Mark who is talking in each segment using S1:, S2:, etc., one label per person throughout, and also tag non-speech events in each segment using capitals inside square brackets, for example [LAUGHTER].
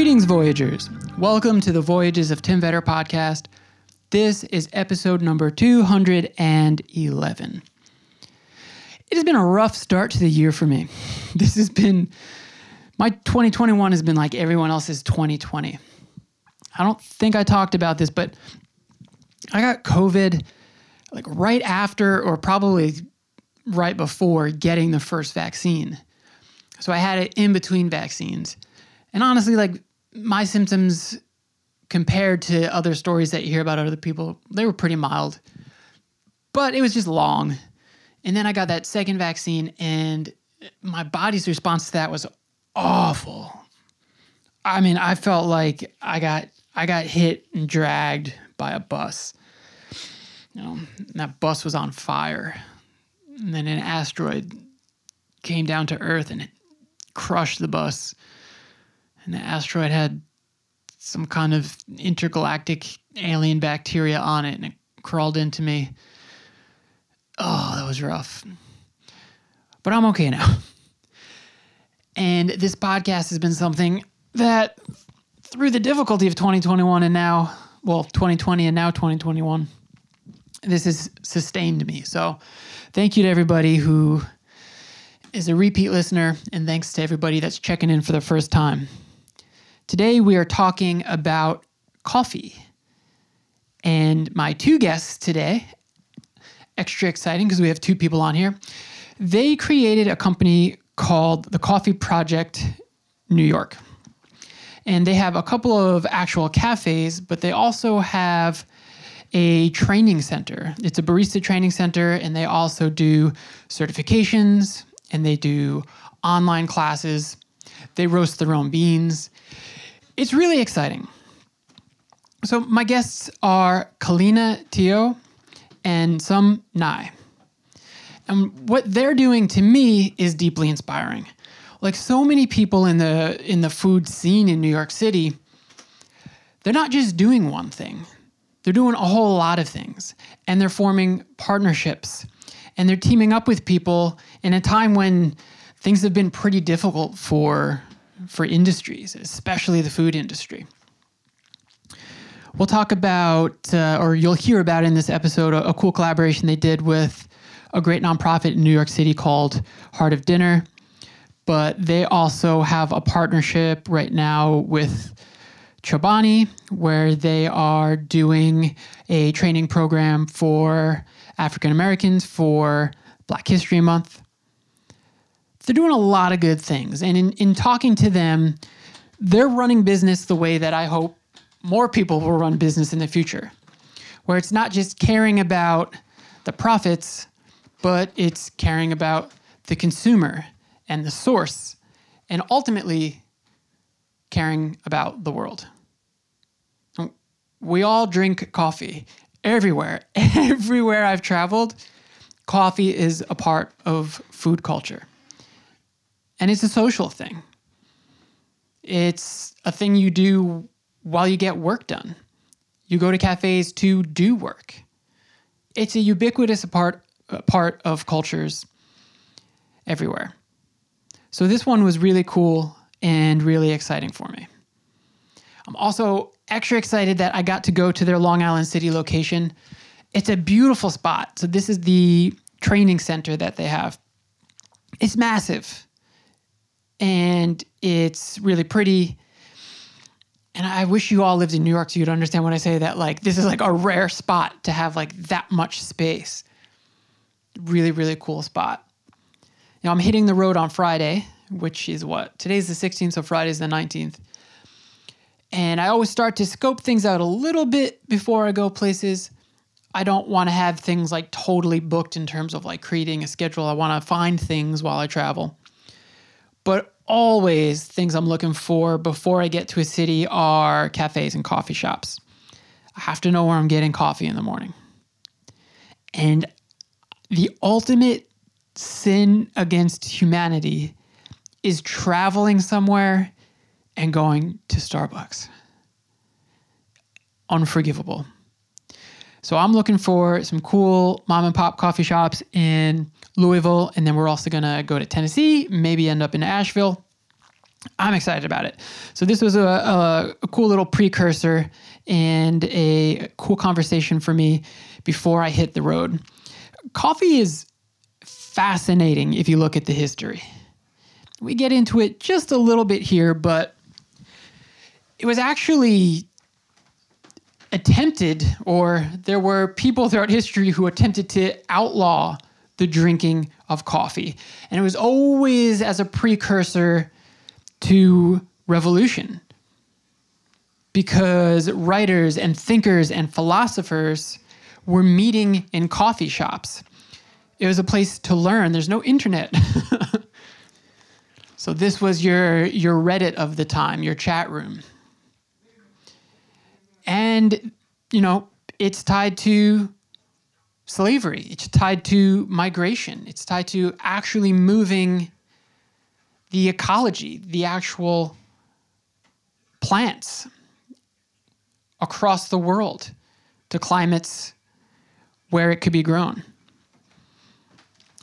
S1: Greetings, Voyagers. Welcome to the Voyages of Tim Vetter podcast. This is episode number 211. It has been a rough start to the year for me. [LAUGHS] This has been, my 2021 has been like everyone else's 2020. I don't think I talked about this, but I got COVID like right after or probably right before getting the first vaccine. So I had it in between vaccines. And honestly, like my symptoms compared to other stories that you hear about other people, they were pretty mild. But it was just long. And then I got that second vaccine, and my body's response to that was awful. I mean, I felt like I got I got hit and dragged by a bus. You know, that bus was on fire. And then an asteroid came down to Earth and it crushed the bus. The asteroid had some kind of intergalactic alien bacteria on it and it crawled into me. Oh, that was rough. But I'm okay now. [LAUGHS] And this podcast has been something that, through the difficulty of 2021 and now, well, 2020 and now 2021, this has sustained me. So, thank you to everybody who is a repeat listener, and thanks to everybody that's checking in for the first time. Today, we are talking about coffee. And my two guests today, extra exciting because we have two people on here, they created a company called the Coffee Project New York. And they have a couple of actual cafes, but they also have a training center. It's a barista training center, and they also do certifications and they do online classes. They roast their own beans. It's really exciting. So, my guests are Kaleena Teoh and Sum Ngai. And what they're doing to me is deeply inspiring. Like so many people in the in the food scene in New York City, they're not just doing one thing. They're doing a whole lot of things and they're forming partnerships and they're teaming up with people in a time when things have been pretty difficult for for industries, especially the food industry. We'll talk about, uh, or you'll hear about in this episode, a, a cool collaboration they did with a great nonprofit in New York City called Heart of Dinner. But they also have a partnership right now with Chobani, where they are doing a training program for African Americans for Black History Month. They're doing a lot of good things. And in, in talking to them, they're running business the way that I hope more people will run business in the future, where it's not just caring about the profits, but it's caring about the consumer and the source, and ultimately caring about the world. We all drink coffee everywhere. [LAUGHS] Everywhere I've traveled, coffee is a part of food culture. And it's a social thing. It's a thing you do while you get work done. You go to cafes to do work. It's a ubiquitous part, uh, part of cultures everywhere. So this one was really cool and really exciting for me. I'm also extra excited that I got to go to their Long Island City location. It's a beautiful spot. So, this is the training center that they have. It's massive and it's really pretty. And I wish you all lived in New York so you'd understand when I say that. Like, this is like a rare spot to have like that much space. Really, really cool spot. Now, I'm hitting the road on Friday, which is what? Today's the 16th, so Friday's the 19th. And I always start to scope things out a little bit before I go places. I don't want to have things like totally booked in terms of like creating a schedule. I want to find things while I travel. But always, things I'm looking for before I get to a city are cafes and coffee shops. I have to know where I'm getting coffee in the morning. And the ultimate sin against humanity is traveling somewhere and going to Starbucks. Unforgivable. So I'm looking for some cool mom and pop coffee shops in Louisville, and then we're also gonna go to Tennessee, maybe end up in Asheville. I'm excited about it. So this was a, a, a cool little precursor and a cool conversation for me before I hit the road. Coffee is fascinating if you look at the history. We get into it just a little bit here, but it was actually attempted, or there were people throughout history who attempted to outlaw the drinking of coffee. And it was always as a precursor to revolution. Because writers and thinkers and philosophers were meeting in coffee shops. It was a place to learn. There's no internet. [LAUGHS] so this was your your Reddit of the time, your chat room. And you know, it's tied to slavery. It's tied to migration. It's tied to actually moving the ecology, the actual plants across the world to climates where it could be grown.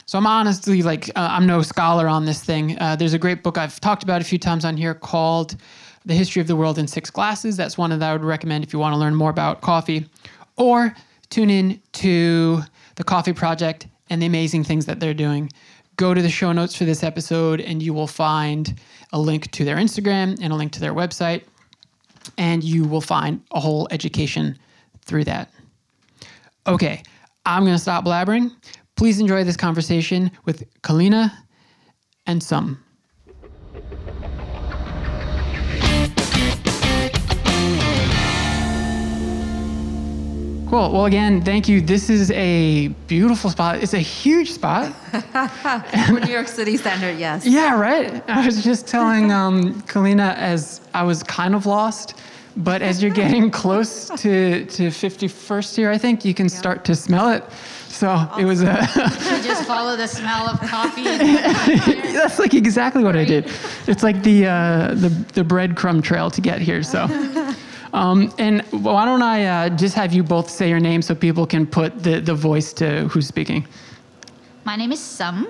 S1: So I'm honestly like uh, I'm no scholar on this thing. Uh, there's a great book I've talked about a few times on here called "The History of the World in Six Glasses." That's one that I would recommend if you want to learn more about coffee, or tune in to the Coffee Project and the amazing things that they're doing. Go to the show notes for this episode, and you will find a link to their Instagram and a link to their website, and you will find a whole education through that. Okay, I'm going to stop blabbering. Please enjoy this conversation with Kaleena and Sum. Cool. Well, again, thank you. This is a beautiful spot. It's a huge spot. [LAUGHS]
S2: New York City standard, yes.
S1: Yeah, right. I was just telling um, Kaleena as I was kind of lost, but as you're getting [LAUGHS] close to, to 51st here, I think you can start to smell it. So it was a.
S3: just follow the smell of coffee. [LAUGHS]
S1: That's like exactly what I did. It's like the uh, the the breadcrumb trail to get here. So. Um, and why don't I uh, just have you both say your name so people can put the, the voice to who's speaking?
S3: My name is Sum.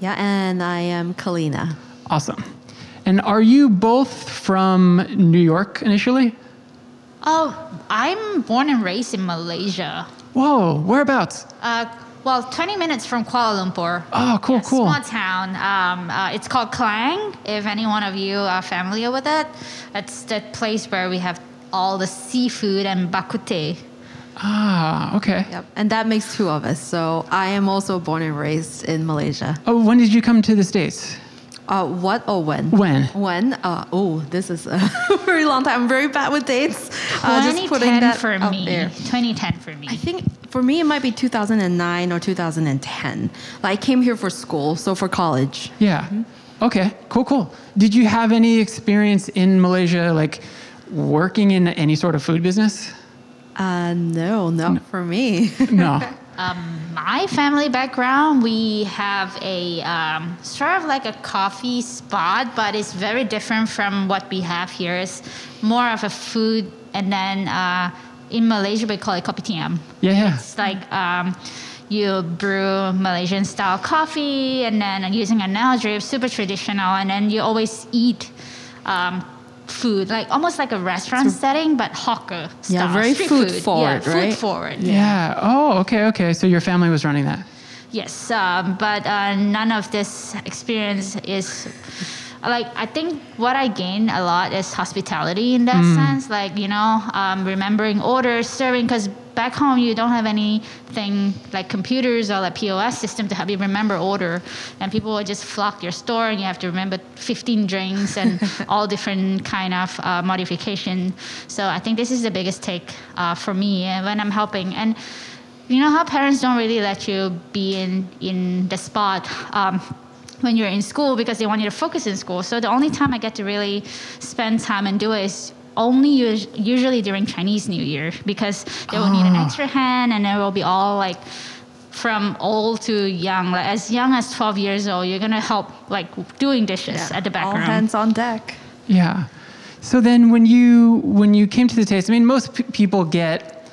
S2: Yeah, and I am Kaleena.
S1: Awesome. And are you both from New York initially?
S3: Oh, I'm born and raised in Malaysia.
S1: Whoa, whereabouts?
S3: Uh, well, 20 minutes from Kuala Lumpur.
S1: Oh, cool,
S3: Yeah,
S1: cool.
S3: Small town. Um, uh, it's called Klang. If any one of you are familiar with it, it's the place where we have all the seafood and bak kut teh.
S1: Ah, okay.
S2: Yep. And that makes two of us. So I am also born and raised in Malaysia.
S1: Oh, when did you come to the States?
S2: Uh, what or when?
S1: When?
S2: When? Uh, oh, this is a [LAUGHS] very long time. I'm very bad with dates. Uh, just putting
S3: 2010
S2: that
S3: for
S2: out
S3: me.
S2: there.
S3: 2010 for me.
S2: I think for me it might be 2009 or 2010. Like I came here for school, so for college.
S1: Yeah. Okay, cool, cool. Did you have any experience in Malaysia, like working in any sort of food business?
S2: Uh, no, not for me.
S1: No. [LAUGHS]
S3: my family background, we have a um, sort of like a coffee spot, but it's very different from what we have here. It's more of a food, and then uh, in Malaysia we call it kopi tiam.
S1: Yeah, yeah.
S3: It's like um, you brew Malaysian style coffee, and then using an nail drip, super traditional, and then you always eat. Um, Food like almost like a restaurant setting, but hawker style.
S2: Yeah, very
S3: street
S2: food
S3: food.
S2: forward,
S3: yeah,
S2: right?
S3: Food forward.
S1: Yeah. Oh, okay, okay. So your family was running that.
S3: Yes, um, but uh, none of this experience is like I think what I gain a lot is hospitality in that sense. Like you know, um, remembering orders, serving. Because back home you don't have anything like computers or like POS system to help you remember order, and people will just flock your store, and you have to remember 15 drinks and [LAUGHS] all different kind of uh, modification. So I think this is the biggest take uh, for me uh, when I'm helping and you know how parents don't really let you be in in the spot um, when you're in school because they want you to focus in school so the only time i get to really spend time and do it is only us- usually during chinese new year because they will need an
S1: Ah.
S3: extra hand and it will be all like from old to young like as young as 12 years old you're gonna help like doing dishes at the
S2: All
S3: background
S2: hands on deck.
S1: Yeah. So then when you when you came to the States, I mean most p- people get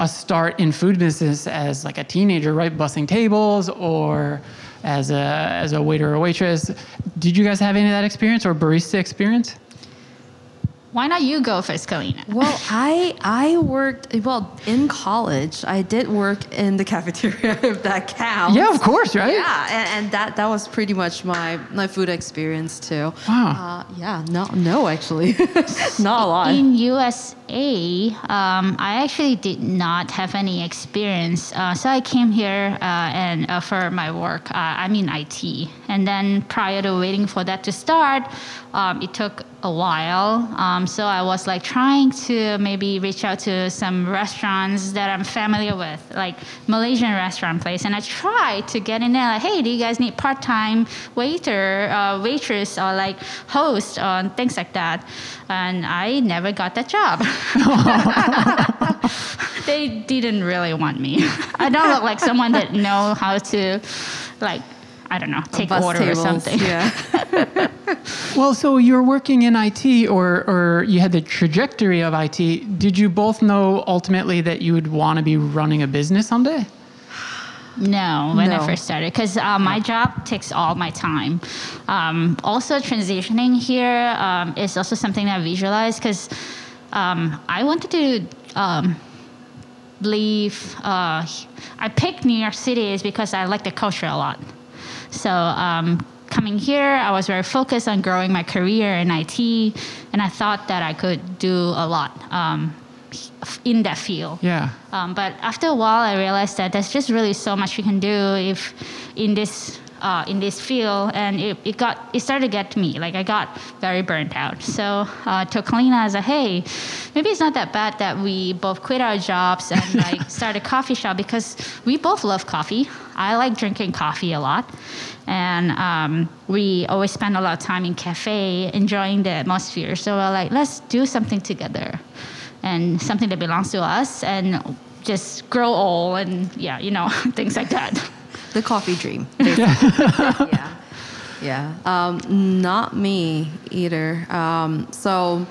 S1: a start in food business as like a teenager, right? Bussing tables or as a as a waiter or waitress. Did you guys have any of that experience or barista experience?
S3: Why not you go first, Kaleena?
S2: Well, I I worked well in college. I did work in the cafeteria [LAUGHS] if that counts.
S1: Yeah, of course, right?
S2: Yeah, and, and that that was pretty much my my food experience too.
S1: Wow.
S2: Uh, yeah. No, no, actually, [LAUGHS] not a lot.
S3: In USA, um, I actually did not have any experience. Uh, so I came here uh, and uh, for my work, uh, I'm in IT. And then prior to waiting for that to start, um, it took a while. Um, so I was like trying to maybe reach out to some restaurants that I'm familiar with, like Malaysian restaurant place. And I tried to get in there, like, hey, do you guys need part-time waiter, uh, waitress, or like host, or things like that. And I never got that job. [LAUGHS] they didn't really want me. [LAUGHS] I don't look like someone that know how to, like, I don't know, take
S2: Bus
S3: order
S2: tables,
S3: or something.
S2: Yeah. [LAUGHS]
S1: Well, so you're working in IT, or or you had the trajectory of IT. Did you both know ultimately that you would want to be running a business someday?
S3: No, when
S2: No.
S3: I first started, because uh, my job takes all my time. Um, also, transitioning here um, is also something that I visualize because um, I wanted to um, leave. Uh, I picked New York City is because I like the culture a lot. So um, coming here, I was very focused on growing my career in IT, and I thought that I could do a lot um, in that field.
S1: Yeah.
S3: Um, but after a while, I realized that there's just really so much you can do if in this uh, in this field, and it, it got it started to get to me. Like I got very burnt out. So uh, to Kalina, I was like, hey, maybe it's not that bad that we both quit our jobs and [LAUGHS] like start a coffee shop because we both love coffee. I like drinking coffee a lot, and um, we always spend a lot of time in cafe enjoying the atmosphere. So we're like, let's do something together and something that belongs to us and just grow old and yeah you know [LAUGHS] things like that
S2: the coffee dream. [LAUGHS] yeah. Yeah. Um, not me either. Um, so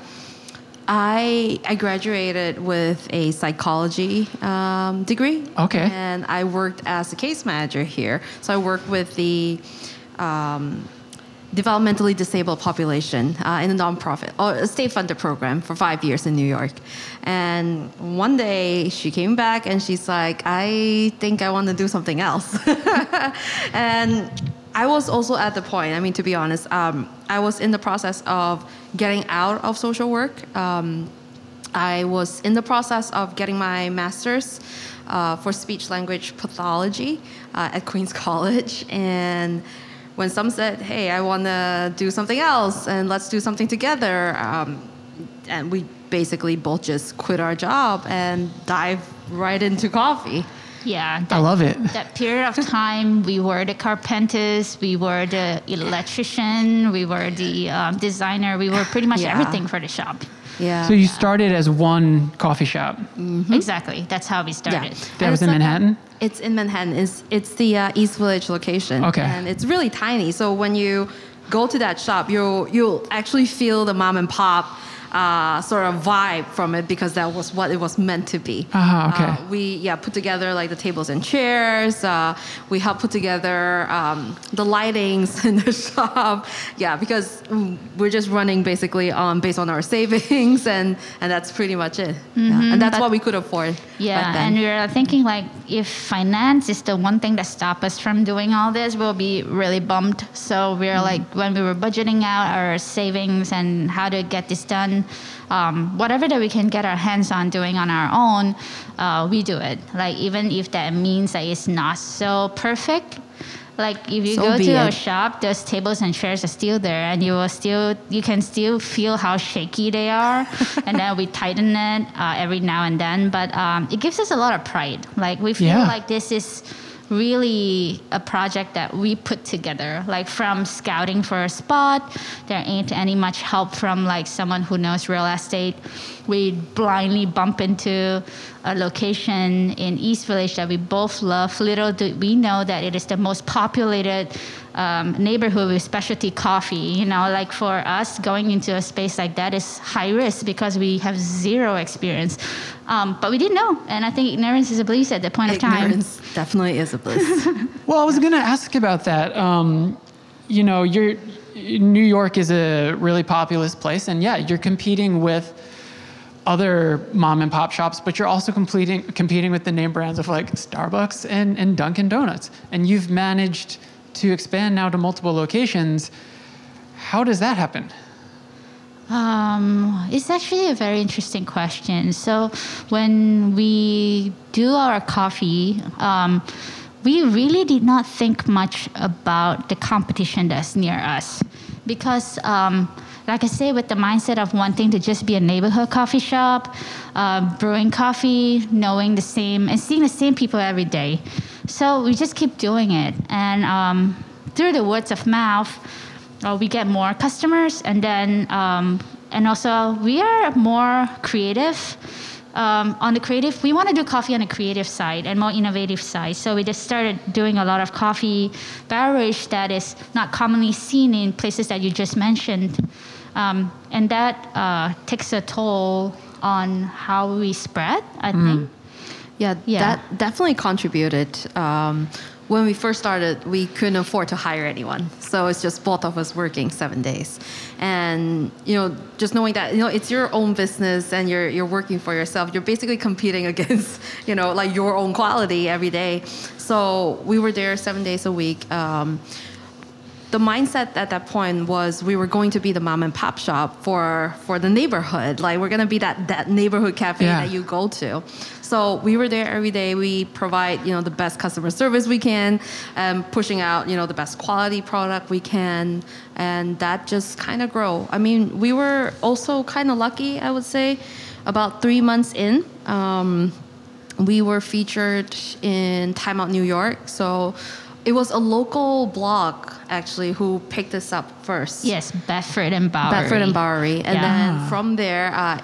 S2: I I graduated with a psychology um, degree.
S1: Okay.
S2: And I worked as a case manager here. So I worked with the um, developmentally disabled population uh, in a nonprofit or a state-funded program for five years in New York. And one day she came back and she's like, "I think I want to do something else." [LAUGHS] and I was also at the point. I mean, to be honest, um, I was in the process of getting out of social work. Um, I was in the process of getting my master's uh, for speech language pathology uh, at Queens [LAUGHS] College. And when Sum said, hey, I want to do something else and let's do something together, um, and we basically both just quit our job and dive right into coffee.
S3: yeah
S1: I love it.
S3: that period of time we were the carpenters we were the electrician we were the um, designer we were pretty much
S2: Yeah.
S3: everything for the shop
S2: Yeah.
S1: So you started as one coffee shop.
S3: exactly that's how we started Yeah.
S1: That
S2: And
S1: was in
S2: like-
S1: Manhattan?
S2: It's in Manhattan. It's it's the uh, East Village location.
S1: Okay.
S2: And it's really tiny. So when you go to that shop, you'll you'll actually feel the mom and pop uh, sort of vibe from it because that was what it was meant to be.
S1: Ah, okay.
S2: Uh, we yeah put together like the tables and chairs. Uh, we helped put together um, the lightings [LAUGHS] in the shop. Yeah, because we're just running basically on based on our savings and and that's pretty much it. yeah. And that's
S3: but-
S2: what we could afford.
S3: Yeah,
S2: back then.
S3: and we were thinking like if finance is the one thing that stop us from doing all this, we'll be really bummed. So we are like when we were budgeting out our savings and how to get this done, um, whatever that we can get our hands on doing on our own, uh, we do it. Like even if that means that it's not so perfect. Like if you
S2: So
S3: go to a shop, those tables and chairs are still there, and you will still you can still feel how shaky they are. [LAUGHS] and then we tighten it uh, every now and then, but um, it gives us a lot of pride. Like we feel
S1: Yeah.
S3: like this is really a project that we put together. Like from scouting for a spot, there ain't any much help from like someone who knows real estate. We blindly bump into a location in East Village that we both love. Little do we know that it is the most populated um, neighborhood with specialty coffee. You know, like for us, going into a space like that is high risk because we have zero experience. Um, but we didn't know, and I think ignorance is a bliss at that point of time.
S2: Ignorance definitely is a bliss. [LAUGHS]
S1: Well, I was going to ask about that. Um, you know, you're, New York is a really populous place, and yeah, you're competing with other mom and pop shops, but you're also competing competing with the name brands of like Starbucks and, and Dunkin' Donuts. And you've managed to expand now to multiple locations. How does that happen?
S3: Um, it's actually a very interesting question. So, when we do our coffee, um, we really did not think much about the competition that's near us because, um, like I say, with the mindset of wanting to just be a neighborhood coffee shop, uh, brewing coffee, knowing the same, and seeing the same people every day. So, we just keep doing it. And um, through the words of mouth, uh, we get more customers. And then um, and also we are more creative. Um, on the creative we want to do coffee on the creative side and more innovative side. So we just started doing a lot of coffee beverage that is not commonly seen in places that you just mentioned. Um, and that uh, takes a toll on how we spread i think
S2: Yeah,
S3: Yeah.
S2: that definitely contributed. Um, when we first started, we couldn't afford to hire anyone, so it's just both of us working seven days, and you know, just knowing that you know it's your own business and you're you're working for yourself. You're basically competing [LAUGHS] against you know like your own quality every day. So we were there seven days a week. Um, the mindset at that point was we were going to be the mom and pop shop for for the neighborhood. Like we're gonna be that that neighborhood cafe
S1: Yeah.
S2: that you go to. So we were there every day. We provide you know the best customer service we can, um, pushing out you know the best quality product we can, and that just kind of grow. I mean, we were also kind of lucky, I would say. About three months in, um, we were featured in Time Out New York. So it was a local blog actually who picked this up first.
S3: yes bedford and bowery
S2: Bedford and Bowery. And
S3: Yeah.
S2: then from there, uh,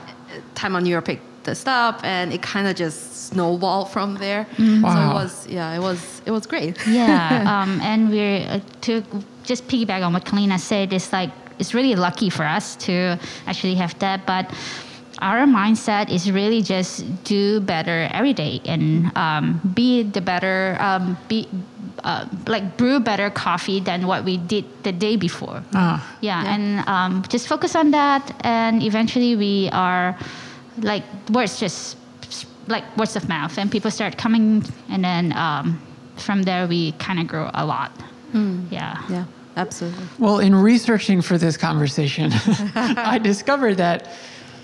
S2: Time Out New York picked us up and it kind of just snowballed from there. So it was, yeah, it was, it was great.
S3: yeah [LAUGHS] um, and we're uh, to just piggyback on what kaleena said it's like it's really lucky for us to actually have that but our mindset is really just do better every day and um, be the better um, be uh, like brew better coffee than what we did the day before.
S1: Ah,
S3: yeah,
S2: Yeah.
S3: and um, just focus on that and eventually we are like words just like words of mouth and people start coming and then um, from there we kind of grow a lot. Yeah.
S2: Yeah, absolutely.
S1: Well, in researching for this conversation, [LAUGHS] I discovered that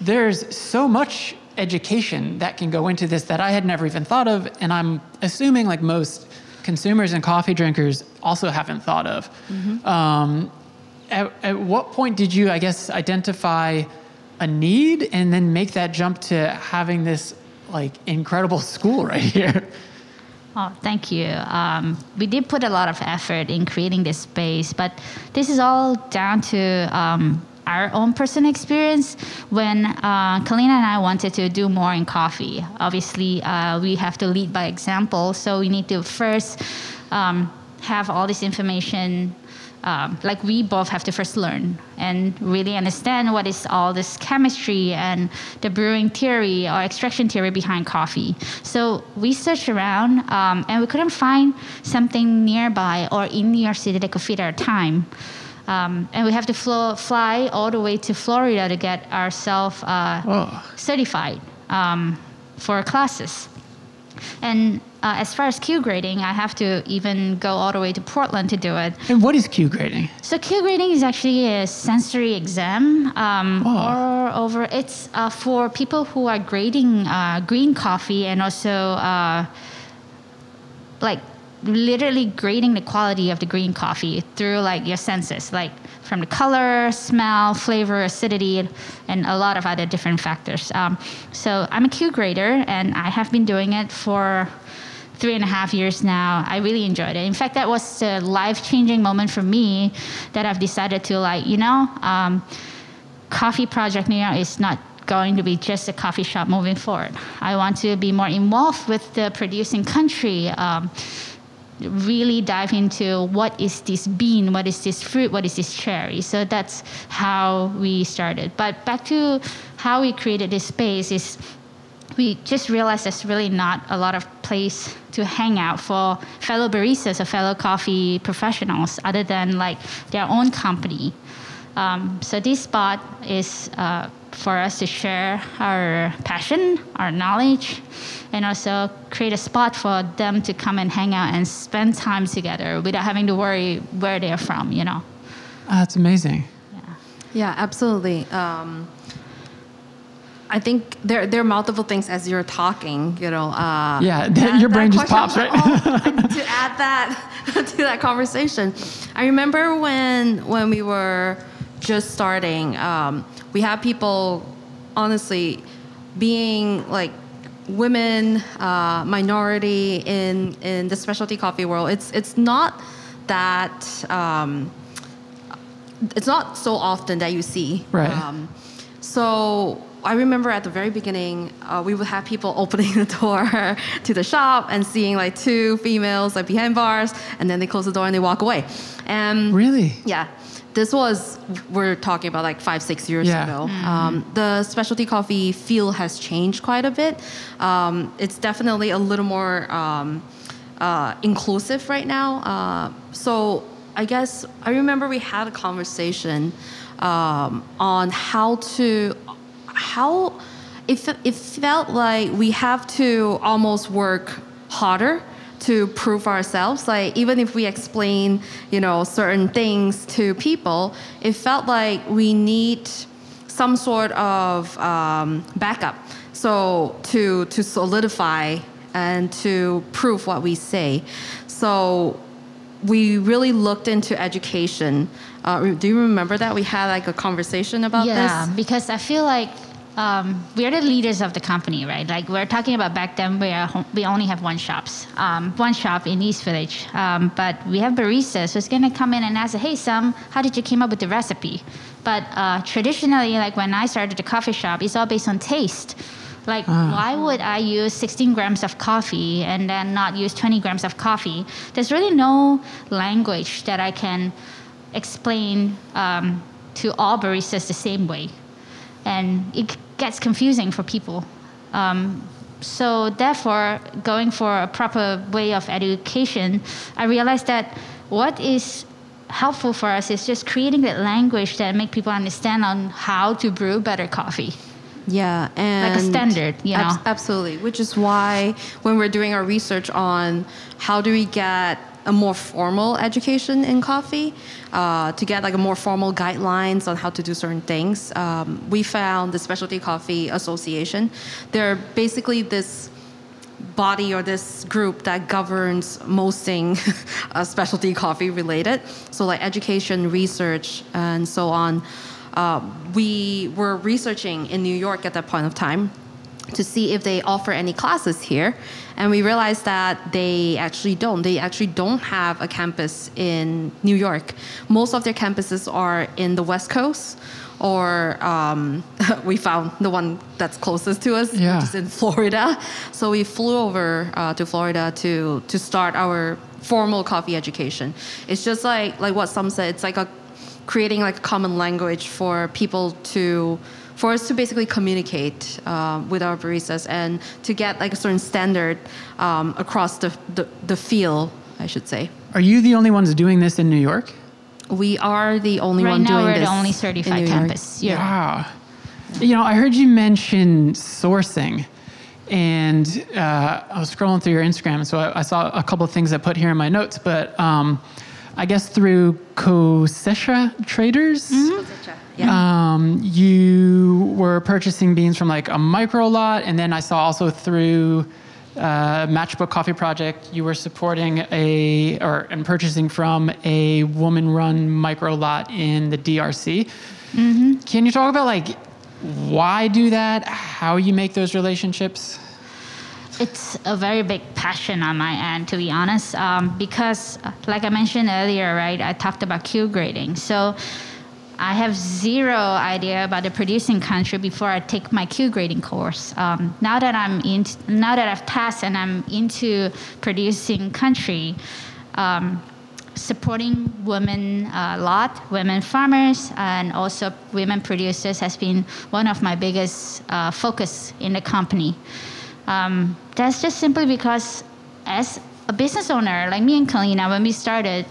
S1: there's so much education that can go into this that I had never even thought of, and I'm assuming like most consumers and coffee drinkers also haven't thought of. Um, at, at what point did you, I guess, identify a need and then make that jump to having this like incredible [LAUGHS] school right here?
S3: Oh, thank you. Um, we did put a lot of effort in creating this space, but this is all down to um, our own personal experience. When uh, Kaleena and I wanted to do more in coffee, obviously uh, we have to lead by example. So we need to first um, have all this information um, like we both have to first learn and really understand what is all this chemistry and the brewing theory or extraction theory behind coffee. So we searched around um, and we couldn't find something nearby or in New York City that could fit our time. Um, and we have to flo- fly all the way to Florida to get ourselves uh,
S1: Oh.
S3: certified um, for classes. And uh, as far as Q grading, I have to even go all the way to Portland to do it.
S1: And what is Q grading?
S3: So Q grading is actually a sensory exam, um,
S1: Oh.
S3: or over. It's uh, for people who are grading uh, green coffee and also uh, like literally grading the quality of the green coffee through like your senses, like from the color, smell, flavor, acidity, and a lot of other different factors. Um, so I'm a Q grader, and I have been doing it for three and a half years now. I really enjoyed it. In fact, that was a life changing moment for me that I've decided to like, you know, um, Coffee Project New York is not going to be just a coffee shop moving forward. I want to be more involved with the producing country. Um, really dive into what is this bean, what is this fruit, what is this cherry. So that's how we started. But back to how we created this space is we just realized there's really not a lot of place to hang out for fellow baristas or fellow coffee professionals other than like their own company. Um, so this spot is uh, for us to share our passion, our knowledge, and also create a spot for them to come and hang out and spend time together without having to worry where they're from, you know.
S1: Ah, that's amazing.
S2: Yeah, yeah absolutely. Um, I think there there are multiple things as you're talking. You know. Uh,
S1: Yeah, [LAUGHS]
S2: that-
S1: your brain just pops, right? [LAUGHS]
S2: oh, [LAUGHS] to add that to that conversation, I remember when when we were just starting, um, we have people, honestly, being like women, uh, minority in in the specialty coffee world. It's it's not that. Um, it's not so often that you see.
S1: Right.
S2: Um, so I remember at the very beginning, uh, we would have people [LAUGHS] opening the door to the shop and seeing like two females like behind bars, and then they close the door and they walk away. And
S1: Really?
S2: yeah. This was, we're talking about like five, six years
S1: Yeah.
S2: ago. Um, the specialty coffee field has changed quite a bit. Um, it's definitely a little more um, uh, inclusive right now. Uh, so I guess I remember we had a conversation um, on how to, how it, it felt like we have to almost work harder to prove ourselves. Like even if we explain you know certain things to people it felt like we need some sort of um, backup. So to to solidify and to prove what we say. So we really looked into education. Uh, do you remember that we had like a conversation about
S3: yeah,
S2: this?
S3: because I feel like um, we're the leaders of the company, right? Like we're talking about back then, we are home, we only have one shops, um, one shop in East Village, um, but we have baristas who's gonna come in and ask, "Hey, Sam, how did you came up with the recipe?" But uh, traditionally, like when I started the coffee shop, it's all based on taste. Like, why would I use 16 grams of coffee and then not use 20 grams of coffee? There's really no language that I can explain um, to all baristas the same way and it gets confusing for people. Um, so therefore, going for a proper way of education, I realized that what is helpful for us is just creating that language that make people understand on how to brew better coffee.
S2: Yeah, and like a
S3: standard, you know?
S2: absolutely. Which is why when we're doing our research on how do we get a more formal education in coffee, uh, to get like a more formal guidelines on how to do certain things, um, we found the Specialty Coffee Association. They're basically this body or this group that governs mosting [LAUGHS] uh, specialty coffee related. So like education, research, and so on. Uh, we were researching in New York at that point of time to see if they offer any classes here. And we realized that they actually don't. They actually don't have a campus in New York. Most of their campuses are in the West Coast, or um, [LAUGHS] we found the one that's closest to us,
S1: Yeah.
S2: which is in Florida. So we flew over uh, to Florida to to start our formal coffee education. It's just like like what Sum said. It's like a creating like a common language for people to for us to basically communicate uh, with our baristas and to get like a certain standard um, across the, the the field, I should say.
S1: Are you the only ones doing this in New York?
S2: We are the only
S3: right
S2: one
S3: now,
S2: doing
S3: we're
S2: this
S3: the only certified
S2: New York.
S3: campus. Yeah.
S1: Wow. You know, I heard you mention sourcing, and uh, I was scrolling through your Instagram, so I, I saw a couple of things I put here in my notes. But um, I guess through Cosecha Traders,
S2: Yeah.
S1: um, you were purchasing beans from like a micro lot, and then I saw also through uh, Matchbook Coffee Project, you were supporting a or and purchasing from a woman-run micro lot in the DRC. Can you talk about like why do that? How you make those relationships?
S3: It's a very big passion on my end, to be honest, um, because, like I mentioned earlier, right, I talked about Q grading. So I have zero idea about the producing country before I take my Q grading course. Um, now that I'm in, now that I've passed and I'm into producing country, um, supporting women a lot, women farmers, and also women producers has been one of my biggest uh, focus in the company. Um, that's just simply because as a business owner, like me and Kaleena, when we started,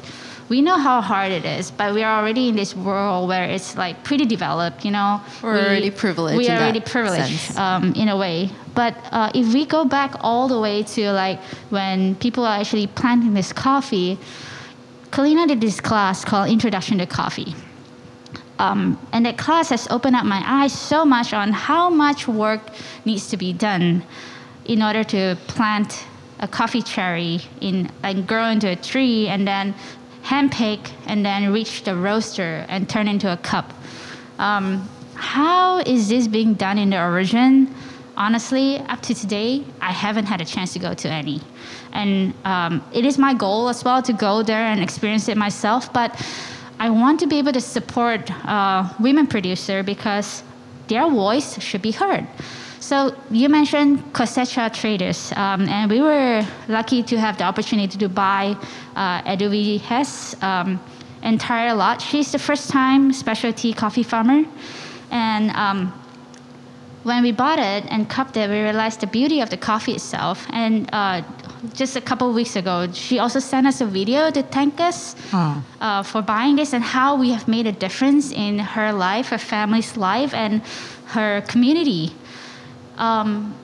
S3: we know how hard it is, but we are already in this world where it's like pretty developed, you know.
S2: We're
S3: we,
S2: already privileged
S3: We are already privileged um, in a way. But uh, if we go back all the way to like when people are actually planting this coffee, Kaleena did this class called Introduction to Coffee. Um, and that class has opened up my eyes so much on how much work needs to be done in order to plant a coffee cherry in and grow into a tree and then handpick and then reach the roaster and turn into a cup. Um, how is this being done in the origin? Honestly, up to today, I haven't had a chance to go to any. And um, it is my goal as well to go there and experience it myself. But I want to be able to support uh, women producer because their voice should be heard. So you mentioned Cosecha Traders, um, and we were lucky to have the opportunity to buy uh, Eduvie Hess um, entire lot. She's the first time specialty coffee farmer, and um, when we bought it and cupped it, we realized the beauty of the coffee itself. And uh, just a couple of weeks ago, she also sent us a video to thank us
S1: Oh.
S3: uh, for buying this and how we have made a difference in her life, her family's life, and her community. Um,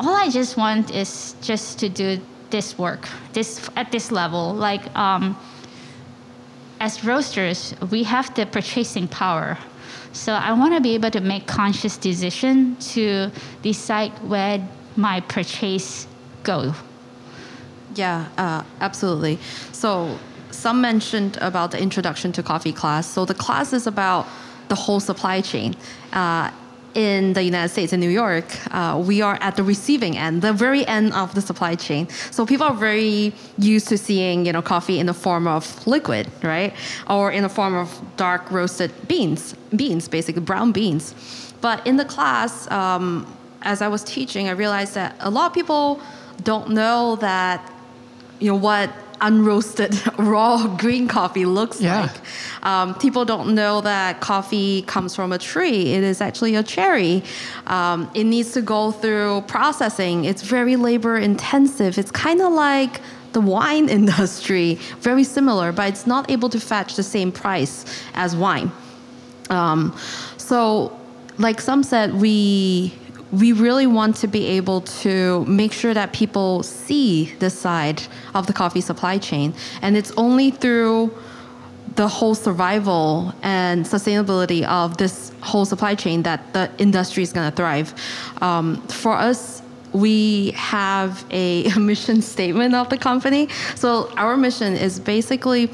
S3: all I just want is just to do this work, this at this level. Like um, as roasters, we have the purchasing power. So I want to be able to make conscious decision to decide where my purchase go.
S2: Yeah, uh, absolutely. So Sum mentioned about the introduction to coffee class. So the class is about the whole supply chain. Uh, in the United States, in New York, uh, we are at the receiving end, the very end of the supply chain. So people are very used to seeing, you know, coffee in the form of liquid, right, or in the form of dark roasted beans, beans, basically brown beans. But in the class, um, as I was teaching, I realized that a lot of people don't know that you know what unroasted [LAUGHS] raw green coffee looks
S1: Yeah.
S2: like. Um, people don't know that coffee comes from a tree. It is actually a cherry. Um, it needs to go through processing. It's very labor intensive. It's kind of like the wine [LAUGHS] industry, very similar, but it's not able to fetch the same price as wine. Um, so, like Sum said, we we really want to be able to make sure that people see this side of the coffee supply chain, and it's only through the whole survival and sustainability of this whole supply chain that the industry is going to thrive. Um, for us, we have a [LAUGHS] mission statement of the company. So our mission is basically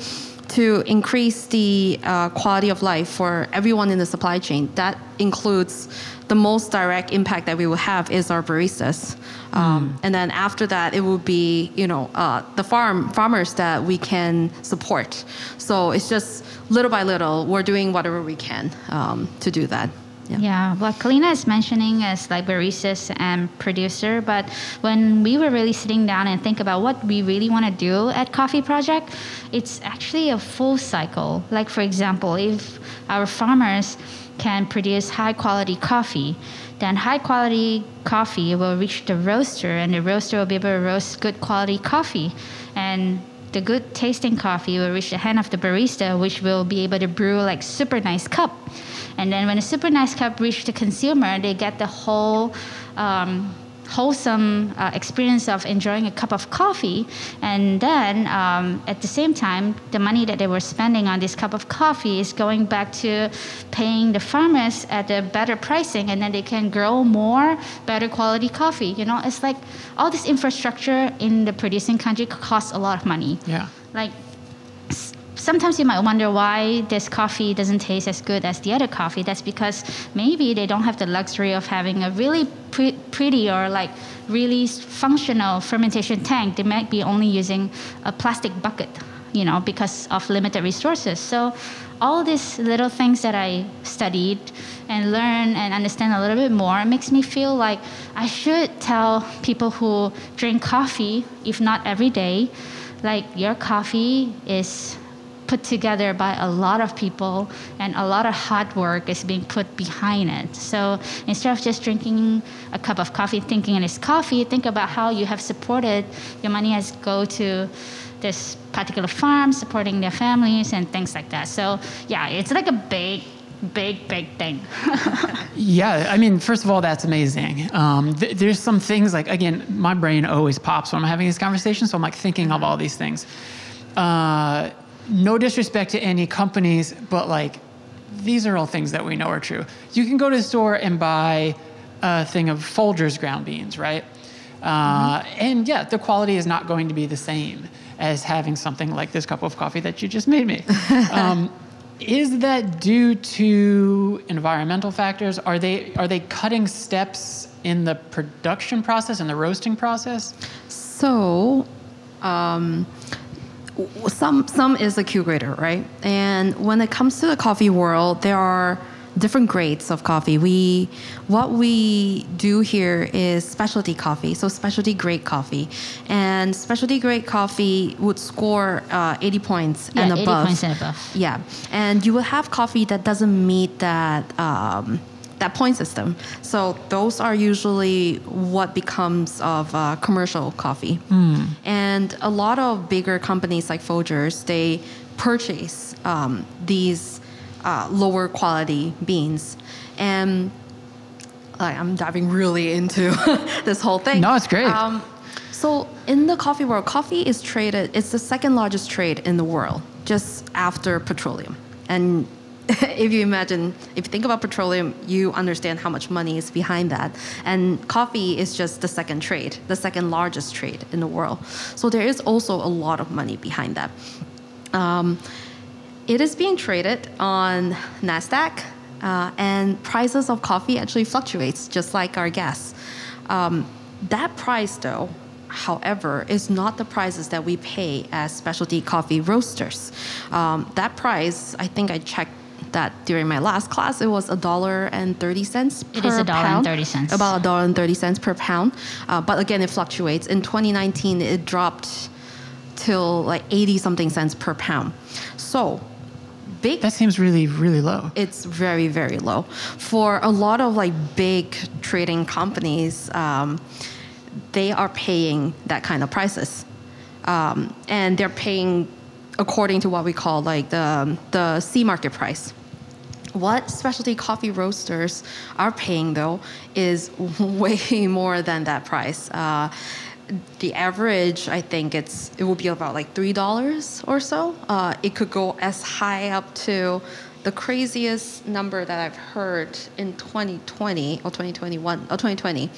S2: to increase the uh, quality of life for everyone in the supply chain. That includes the most direct impact that we will have is our baristas. Um, And then after that, it will be you know uh, the farm farmers that we can support. So it's just little by little, we're doing whatever we can um, to do that.
S3: Yeah, what Kaleena is mentioning is like baristas and producer, but when we were really sitting down and think about what we really want to do at Coffee Project, it's actually a full cycle. Like for example, if our farmers can produce high quality coffee, then high quality coffee will reach the roaster, and the roaster will be able to roast good quality coffee, and the good tasting coffee will reach the hand of the barista, which will be able to brew like super nice cup. And then when the super nice cup reaches the consumer, they get the whole um, wholesome uh, experience of enjoying a cup of coffee. And then um, at the same time, the money that they were spending on this cup of coffee is going back to paying the farmers at a better pricing, and then they can grow more better quality coffee. You know, it's like all this infrastructure in the producing country costs a lot of money
S1: Yeah.
S3: like sometimes you might wonder why this coffee doesn't taste as good as the other coffee. That's because maybe they don't have the luxury of having a really pre- pretty or like really functional fermentation tank. They might be only using a plastic bucket you know because of limited resources. So all these little things that i studied and learn and understand a little bit more makes me feel like i should tell people who drink coffee if not every day like your coffee is put together by a lot of people and a lot of hard work is being put behind it. So instead of just drinking a cup of coffee thinking it is coffee, think about how you have supported your money has go to this particular farm supporting their families and things like that. So yeah, it's like a big big big thing. [LAUGHS]
S1: Yeah, I mean, first of all, that's amazing. Um, th- there's some things like again, my brain always pops when I'm having these conversations, so I'm like thinking of all these things. Uh, no disrespect to any companies, but like these are all things that we know are true. You can go to the store and buy a thing of Folgers ground beans, right? Uh, and yeah, the quality is not going to be the same as having something like this cup of coffee that you just made me. [LAUGHS] um, is that due to environmental factors? Are they are they cutting steps in the production process and the roasting process?
S2: So, um, Sum Sum is a Q grader, right? And when it comes to the coffee world, there are different grades of coffee. We what we do here is specialty coffee, so specialty grade coffee, and specialty grade coffee would score uh, 80 points
S3: Yeah,
S2: and
S3: 80
S2: above.
S3: points and above.
S2: Yeah, and you will have coffee that doesn't meet that um, that point system. So those are usually what becomes of uh, commercial coffee. And a lot of bigger companies like Folgers, they purchase um, these uh, lower quality beans, and like, I'm diving really into [LAUGHS] this whole thing.
S1: No, it's great.
S2: Um, so in the coffee world, coffee is traded. It's the second largest trade in the world, just after petroleum. And [LAUGHS] if you imagine, if you think about petroleum, you understand how much money is behind that. And coffee is just the second trade, the second largest trade in the world. So there is also a lot of money behind that. Um, it is being traded on Nasdaq, uh, and prices of coffee actually fluctuates just like our gas. Um, that price, though, however, is not the prices that we pay as specialty coffee roasters. Um, that price, I think I checked that during my last class, it was a dollar and thirty cents per
S3: It is a dollar and 30 cents.
S2: About a dollar and thirty cents per pound. Uh, but again, it fluctuates. In 2019, it dropped till like 80 something cents per pound. So, big
S1: That seems really really low.
S2: it's very very low for a lot of like big trading companies um, they are paying that kind of prices um, and they're paying according to what we call like the the C market price what specialty coffee roasters are paying though is [LAUGHS] way more than that price. Uh, the average, I think it's it will be about like three dollars or so. Uh, it could go as high up to the craziest number that I've heard in 2020 or 2021 or 2020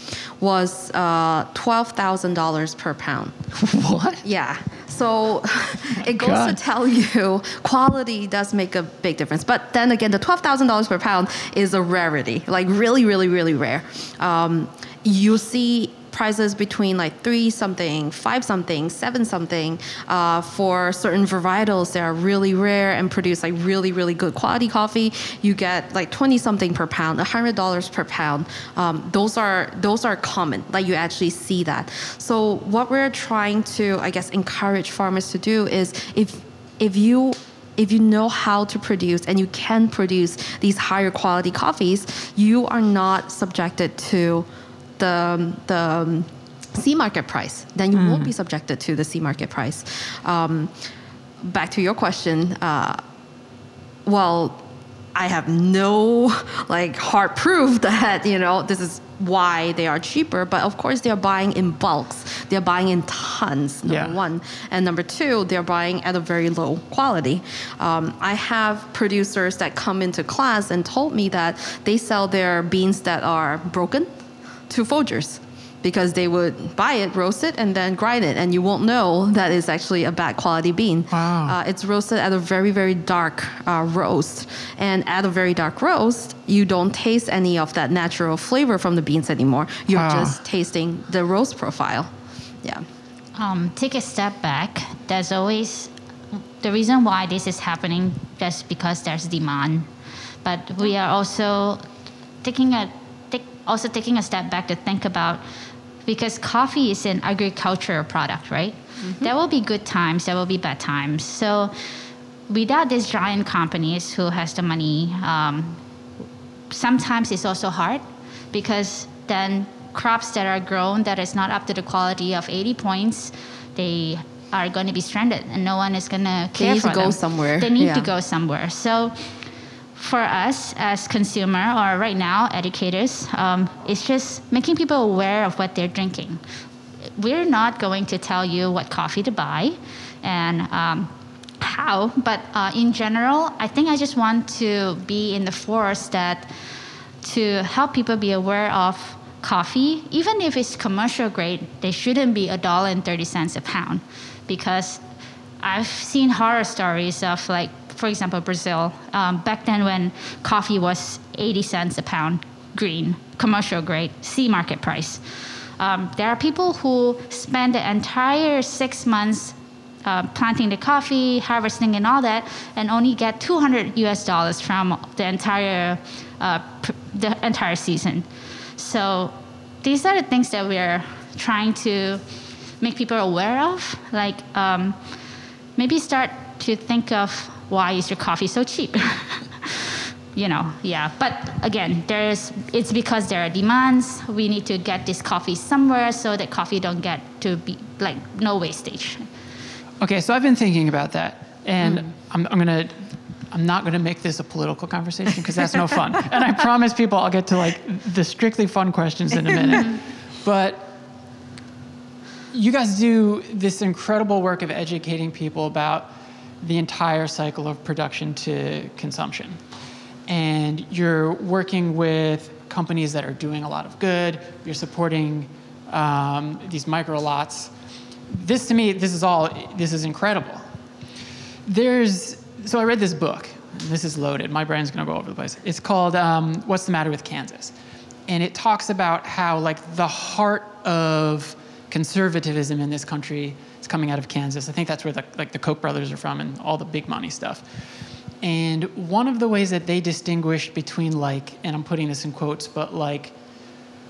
S2: was uh, twelve thousand dollars per pound. [LAUGHS]
S1: what?
S2: Yeah. So [LAUGHS] it goes
S1: God.
S2: to tell you quality does make a big difference. But then again, the $12,000 per pound is a rarity, like really, really, really rare. Um, you see prices between like three something, five something, seven something uh, for certain varietals that are really rare and produce like really, really good quality coffee. You get like 20 something per pound, $100 per pound. Um, those are those are common. Like you actually see that. So what we're trying to, I guess, encourage farmers to do is if if you if you know how to produce and you can produce these higher quality coffees, you are not subjected to the the um, C market price. Then you won't be subjected to the C market price. Um, back to your question. Uh, well, I have no [LAUGHS] like hard proof [LAUGHS] that you know this is why they are cheaper. But of course, they're buying in bulks. They're buying in tons. Number
S1: Yeah.
S2: one, and number two, they're buying at a very low quality. Um, I have producers that come into class and told me that they sell their beans that are broken to Folgers because they would buy it, roast it, and then grind it, and you won't know that it's actually a bad quality bean.
S1: Wow.
S2: Uh, it's roasted at a very, very dark uh, roast. And at a very dark roast, you don't taste any of that natural flavor from the beans anymore. You're just tasting the roast profile. Yeah.
S3: um, take a step back. There's always the reason why this is happening just because there's demand, but we are also taking a take, also taking a step back to think about because coffee is an agricultural product, right? There will be good times, there will be bad times. So without these giant companies who has the money, um, sometimes it's also hard because then crops that are grown that is not up to the quality of 80 points, they are going to be stranded and no one is going to care
S2: need
S3: for
S2: to go
S3: them.
S2: somewhere.
S3: They need to go somewhere. So for us as consumer or right now educators, um, it's just making people aware of what they're drinking. We're not going to tell you what coffee to buy and um, how, but uh, in general, I think I just want to be in the force that to help people be aware of coffee, even if it's commercial grade, they shouldn't be a dollar and thirty cents a pound, because I've seen horror stories of like, for example, Brazil. Um, back then, when coffee was eighty cents a pound, green, commercial grade, C market price. Um, there are people who spend the entire six months uh, planting the coffee, harvesting, and all that, and only get 200 US dollars from the entire uh, pr- the entire season. So these are the things that we're trying to make people aware of. Like um, maybe start to think of why is your coffee so cheap. [LAUGHS] you know, yeah. But again, there's it's because there are demands. We need to get this coffee somewhere so that coffee don't get to be like no wastage.
S1: Okay, so I've been thinking about that, and hmm. I'm, I'm gonna. I'm not going to make this a political conversation because that's no [LAUGHS] fun. And I promise people I'll get to like the strictly fun questions in a minute. [LAUGHS] but you guys do this incredible work of educating people about the entire cycle of production to consumption. And you're working with companies that are doing a lot of good, you're supporting um, these micro lots. This to me, this is all, this is incredible. There's, so I read this book. This is loaded. My brain's gonna go over the place. It's called um, "What's the Matter with Kansas," and it talks about how like the heart of conservatism in this country coming out of Kansas. I think that's where the, like the Koch brothers are from and all the big money stuff. And one of the ways that they distinguish between like, and I'm putting this in quotes, but like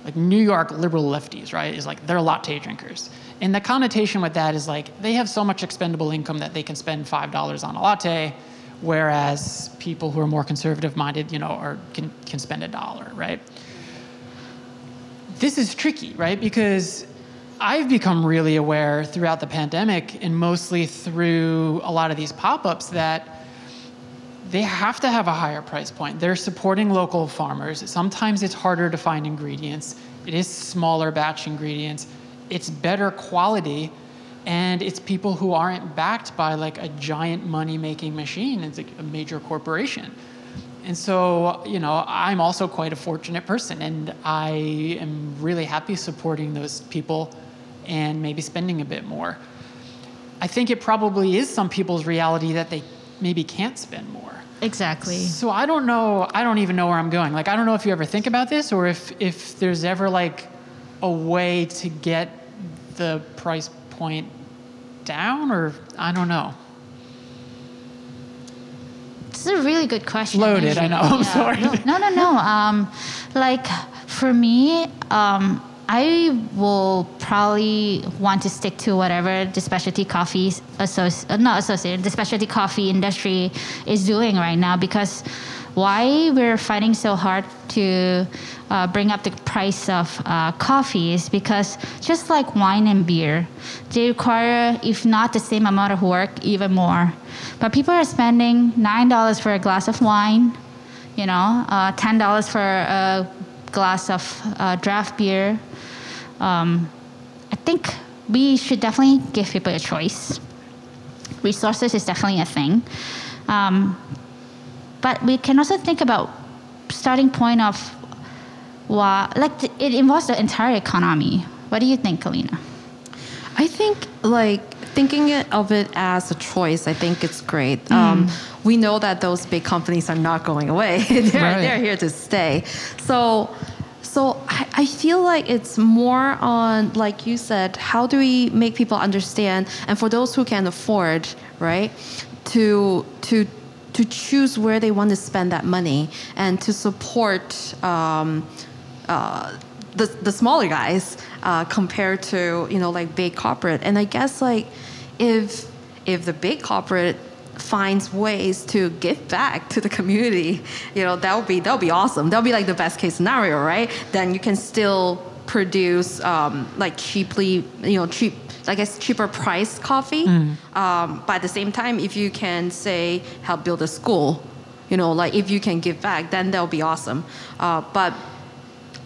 S1: like New York liberal lefties, right? Is like they're latte drinkers. And the connotation with that is like they have so much expendable income that they can spend five dollars on a latte, whereas people who are more conservative minded, you know, are can can spend a dollar, right? This is tricky, right? Because I've become really aware throughout the pandemic and mostly through a lot of these pop-ups that they have to have a higher price point. They're supporting local farmers. Sometimes it's harder to find ingredients. It is smaller batch ingredients. It's better quality, and it's people who aren't backed by like a giant money-making machine. It's like a major corporation. And so, you know, I'm also quite a fortunate person, and I am really happy supporting those people and maybe spending a bit more. I think it probably is some people's reality that they maybe can't spend more.
S3: Exactly.
S1: So I don't know. I don't even know where I'm going. Like I don't know if you ever think about this, or if if there's ever like a way to get the price point down, or I don't know.
S3: This is a really good question.
S1: Loaded, I know. I'm sorry.
S3: No, no, no. Um, like for me, um, I will probably want to stick to whatever the specialty coffee associ- not associated, the specialty coffee industry is doing right now because why we're fighting so hard to uh, bring up the price of uh, coffee is because just like wine and beer, they require, if not the same amount of work, even more. But people are spending nine dollars for a glass of wine, you know, uh, ten dollars for a glass of uh, draft beer. Um, I think we should definitely give people a choice. Resources is definitely a thing, um, but we can also think about starting point of why, like it involves the entire economy. What do you think, Kaleena?
S2: I think like thinking of it as a choice, I think it's great. Um, we know that those big companies are not going away; [LAUGHS] they're,
S1: Right.
S2: they're here to stay. So, so I, I feel like it's more on, like you said, how do we make people understand, and for those who can afford, right, to to to choose where they want to spend that money and to support. Um, uh, the, the smaller guys uh, compared to you know like big corporate and i guess like if if the big corporate finds ways to give back to the community you know that would be that would be awesome that would be like the best case scenario right then you can still produce um, like cheaply you know cheap I guess cheaper price coffee. Um, but at the same time, if you can say help build a school, you know, like if you can give back, then that would be awesome. Uh, but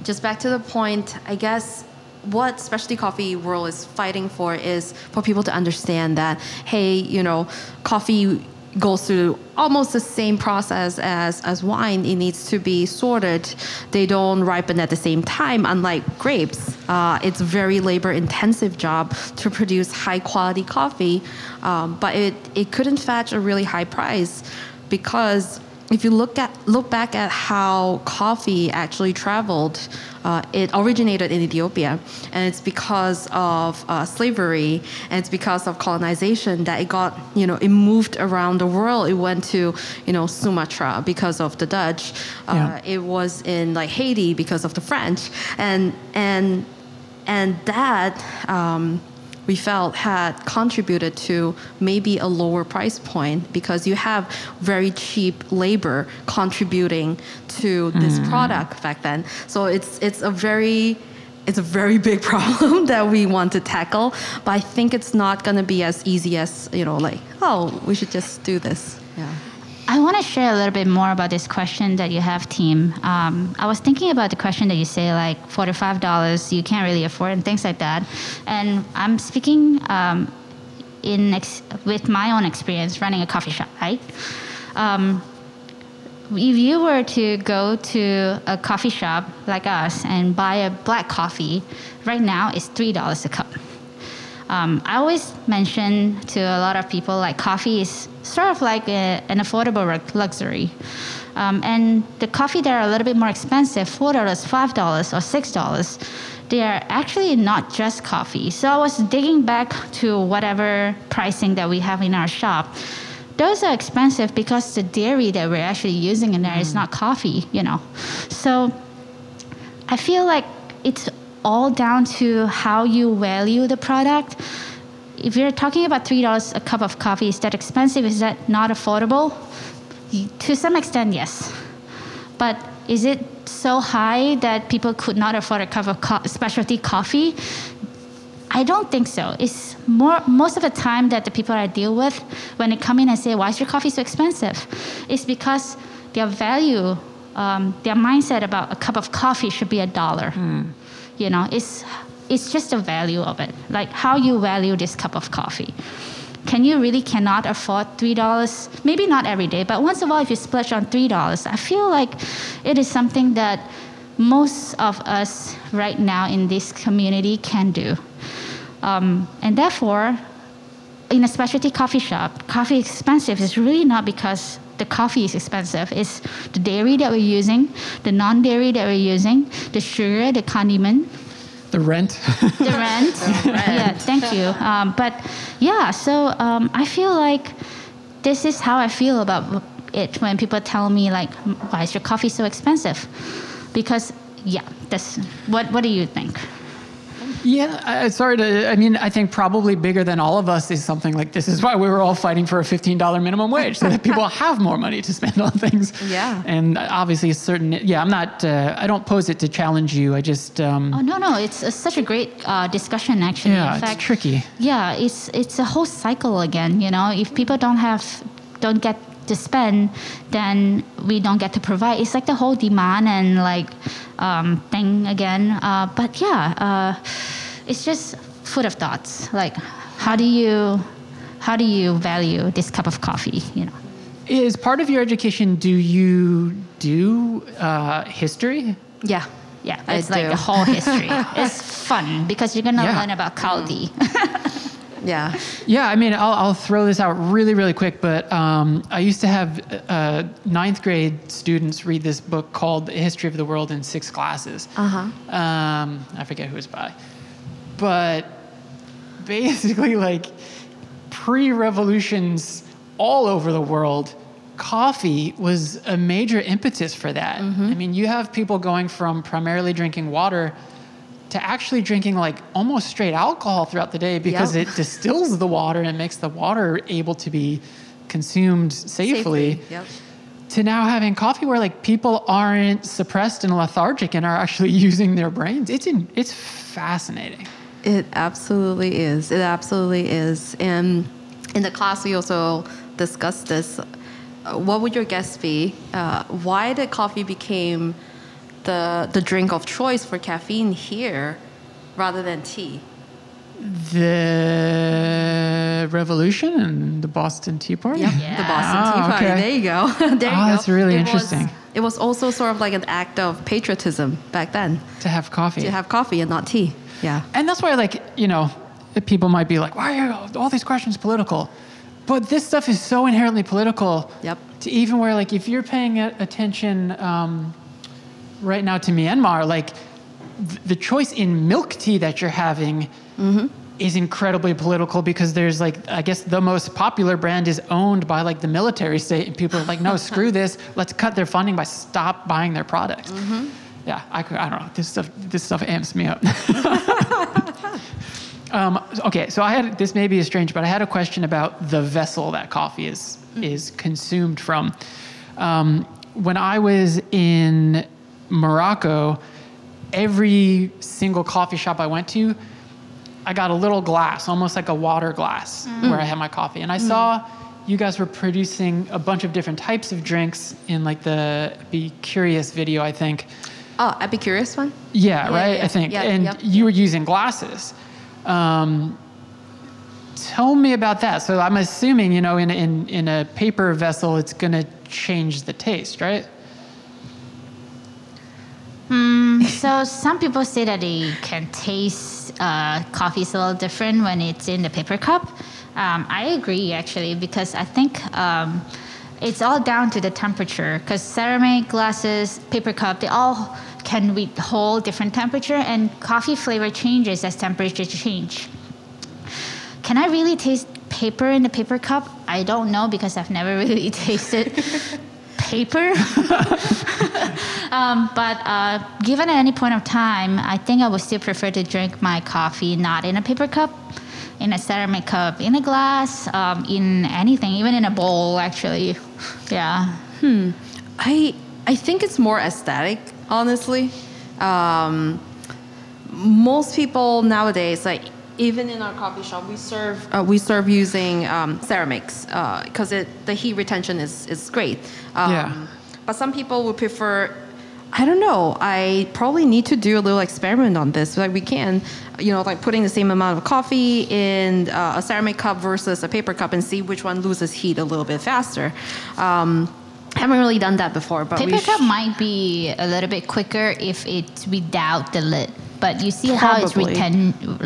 S2: just back to the point, I guess what specialty coffee world is fighting for is for people to understand that hey, you know, coffee goes through almost the same process as, as wine. It needs to be sorted. They don't ripen at the same time, unlike grapes. Uh, it's very labor intensive job to produce high quality coffee, um, but it, it couldn't fetch a really high price because if you look at look back at how coffee actually traveled, uh, it originated in Ethiopia, and it's because of uh, slavery and it's because of colonization that it got you know it moved around the world. It went to you know Sumatra because of the Dutch. Uh,
S1: Yeah.
S2: It was in like Haiti because of the French, and and and that. Um, we felt had contributed to maybe a lower price point because you have very cheap labor contributing to this mm. product back then. So it's it's a very it's a very big [LAUGHS] problem that we want to tackle, but I think it's not going to be as easy as, you know, like, oh, we should just do this. Yeah.
S3: I want to share a little bit more about this question that you have, team. Um, I was thinking about the question that you say, like forty-five dollars, you can't really afford, and things like that. And I'm speaking um, in ex- with my own experience running a coffee shop, right? Um, if you were to go to a coffee shop like us and buy a black coffee, right now it's three dollars a cup. Um, I always mention to a lot of people like coffee is sort of like a, an affordable luxury. Um, and the coffee that are a little bit more expensive, four dollars, five dollars, or six dollars, they are actually not just coffee. So I was digging back to whatever pricing that we have in our shop. Those are expensive because the dairy that we're actually using in there is not coffee, you know. So I feel like it's all down to how you value the product. If you're talking about three dollars a cup of coffee, is that expensive? Is that not affordable? To some extent, yes. But is it so high that people could not afford a cup of co- specialty coffee? I don't think so. It's more most of the time that the people I deal with, when they come in and say, "Why is your coffee so expensive?" It's because their value, um, their mindset about a cup of coffee should be a dollar. You know, it's it's just the value of it, like how you value this cup of coffee. Can you really cannot afford three dollars? Maybe not every day, but once in a while, if you splurge on three dollars, I feel like it is something that most of us right now in this community can do. Um, and therefore, in a specialty coffee shop, coffee expensive is really not because the coffee is expensive. It's the dairy that we're using, the non-dairy that we're using, the sugar, the condiment,
S1: The rent. [LAUGHS]
S3: the rent. yeah, thank you. Um, but yeah, so um, I feel like this is how I feel about it when people tell me like, "Why is your coffee so expensive?" Because yeah, that's what. What do you think?
S1: Yeah, I, sorry to. I mean, I think probably bigger than all of us is something like this is why we were all fighting for a fifteen dollar minimum wage so that [LAUGHS] people have more money to spend on things.
S2: Yeah.
S1: And obviously, a certain. Yeah, I'm not. Uh, I don't pose it to challenge you. I just. Um,
S3: Oh no, no, it's uh, such a great uh, discussion actually.
S1: yeah,
S3: In fact,
S1: it's tricky.
S3: yeah, it's it's a whole cycle again. You know, if people don't have, don't get to spend, then we don't get to provide. It's like the whole demand and like um, thing again. Uh, but yeah, uh, it's just food of thoughts. Like, how do you, how do you value this cup of coffee? You know.
S1: Is part of your education? Do you do uh, history?
S2: Yeah.
S3: Yeah,
S2: I
S3: it's like
S2: do.
S3: a whole history. [LAUGHS] it's fun because you're gonna
S1: Yeah.
S3: learn about Kaldi. [LAUGHS]
S2: Yeah.
S1: Yeah, I mean, I'll, I'll throw this out really, really quick, but um, I used to have uh, ninth grade students read this book called The History of the World in six glasses.
S2: Uh-huh.
S1: Um, I forget who it's by. But basically, like, pre revolutions all over the world, coffee was a major impetus for that. I mean, you have people going from primarily drinking water to actually drinking like almost straight alcohol throughout the day because
S2: Yep.
S1: it distills the water and makes the water able to be consumed safely,
S2: Yep.
S1: to now having coffee where like people aren't suppressed and lethargic and are actually [LAUGHS] using their brains. It's in, it's fascinating.
S2: It absolutely is. It absolutely is. And in the class, we also discussed this. Uh, What would your guess be? Uh, why did coffee became the the drink of choice for caffeine here, rather than tea?
S1: The revolution and the Boston Tea Party.
S2: Yep, the
S3: Yeah.
S2: Boston Tea
S1: Oh,
S2: Party.
S1: okay.
S2: There you go. [LAUGHS] there you
S1: Oh,
S2: go.
S1: that's really
S2: It
S1: interesting.
S2: Was, it was also sort of like an act of patriotism back then
S1: To have coffee.
S2: to have coffee and not tea. Yeah.
S1: And that's why, like, you know, people might be like, why are all these questions political? But this stuff is so inherently political.
S2: Yep.
S1: To even where, like, if you're paying attention um, right now to Myanmar, like, th- the choice in milk tea that you're having is incredibly political because there's, like, I guess the most popular brand is owned by, like, the military state. And people are like, no, [LAUGHS] screw this. Let's cut their funding by stop buying their products. Yeah, I, could, I don't know. This stuff, this stuff amps me up. [LAUGHS] [LAUGHS] Um, okay, so I had this may be a strange, but I had a question about the vessel that coffee is is consumed from. Um, when I was in Morocco, every single coffee shop I went to, I got a little glass, almost like a water glass, where I had my coffee, and I saw you guys were producing a bunch of different types of drinks in like the Be Curious video, I think.
S2: Oh, Epicurious one?
S1: Yeah,
S2: Yeah,
S1: right.
S2: yeah,
S1: I think,
S2: yeah,
S1: and you were using glasses. Um, tell me about that. So I'm assuming, you know, in in in a paper vessel, it's going to change the taste, right?
S3: So some people say that they can taste uh, coffee is a little different when it's in the paper cup. Um, I agree actually because I think um, it's all down to the temperature. Because ceramic glasses, paper cup, they all can withhold different temperature, and coffee flavor changes as temperature change. Can I really taste paper in the paper cup? I don't know because I've never [LAUGHS] really tasted paper. [LAUGHS] um, but uh, given at any point of time, I think I would still prefer to drink my coffee not in a paper cup, in a ceramic cup, in a glass, um, in anything, even in a bowl, actually. Yeah. Hmm.
S2: I I think it's more aesthetic, honestly. Um, most people nowadays, like even in our coffee shop, we serve uh, we serve using um, ceramics because it the heat retention is is great. Um,
S1: Yeah.
S2: But some people would prefer. I don't know. I probably need to do a little experiment on this. Like we can, you know, like putting the same amount of coffee in uh, a ceramic cup versus a paper cup and see which one loses heat a little bit faster. Um, haven't really done that before, but we
S3: Paper cup
S2: sh-
S3: might be a little bit quicker if it's without the lid. But you see how it's
S2: Probably.
S3: reten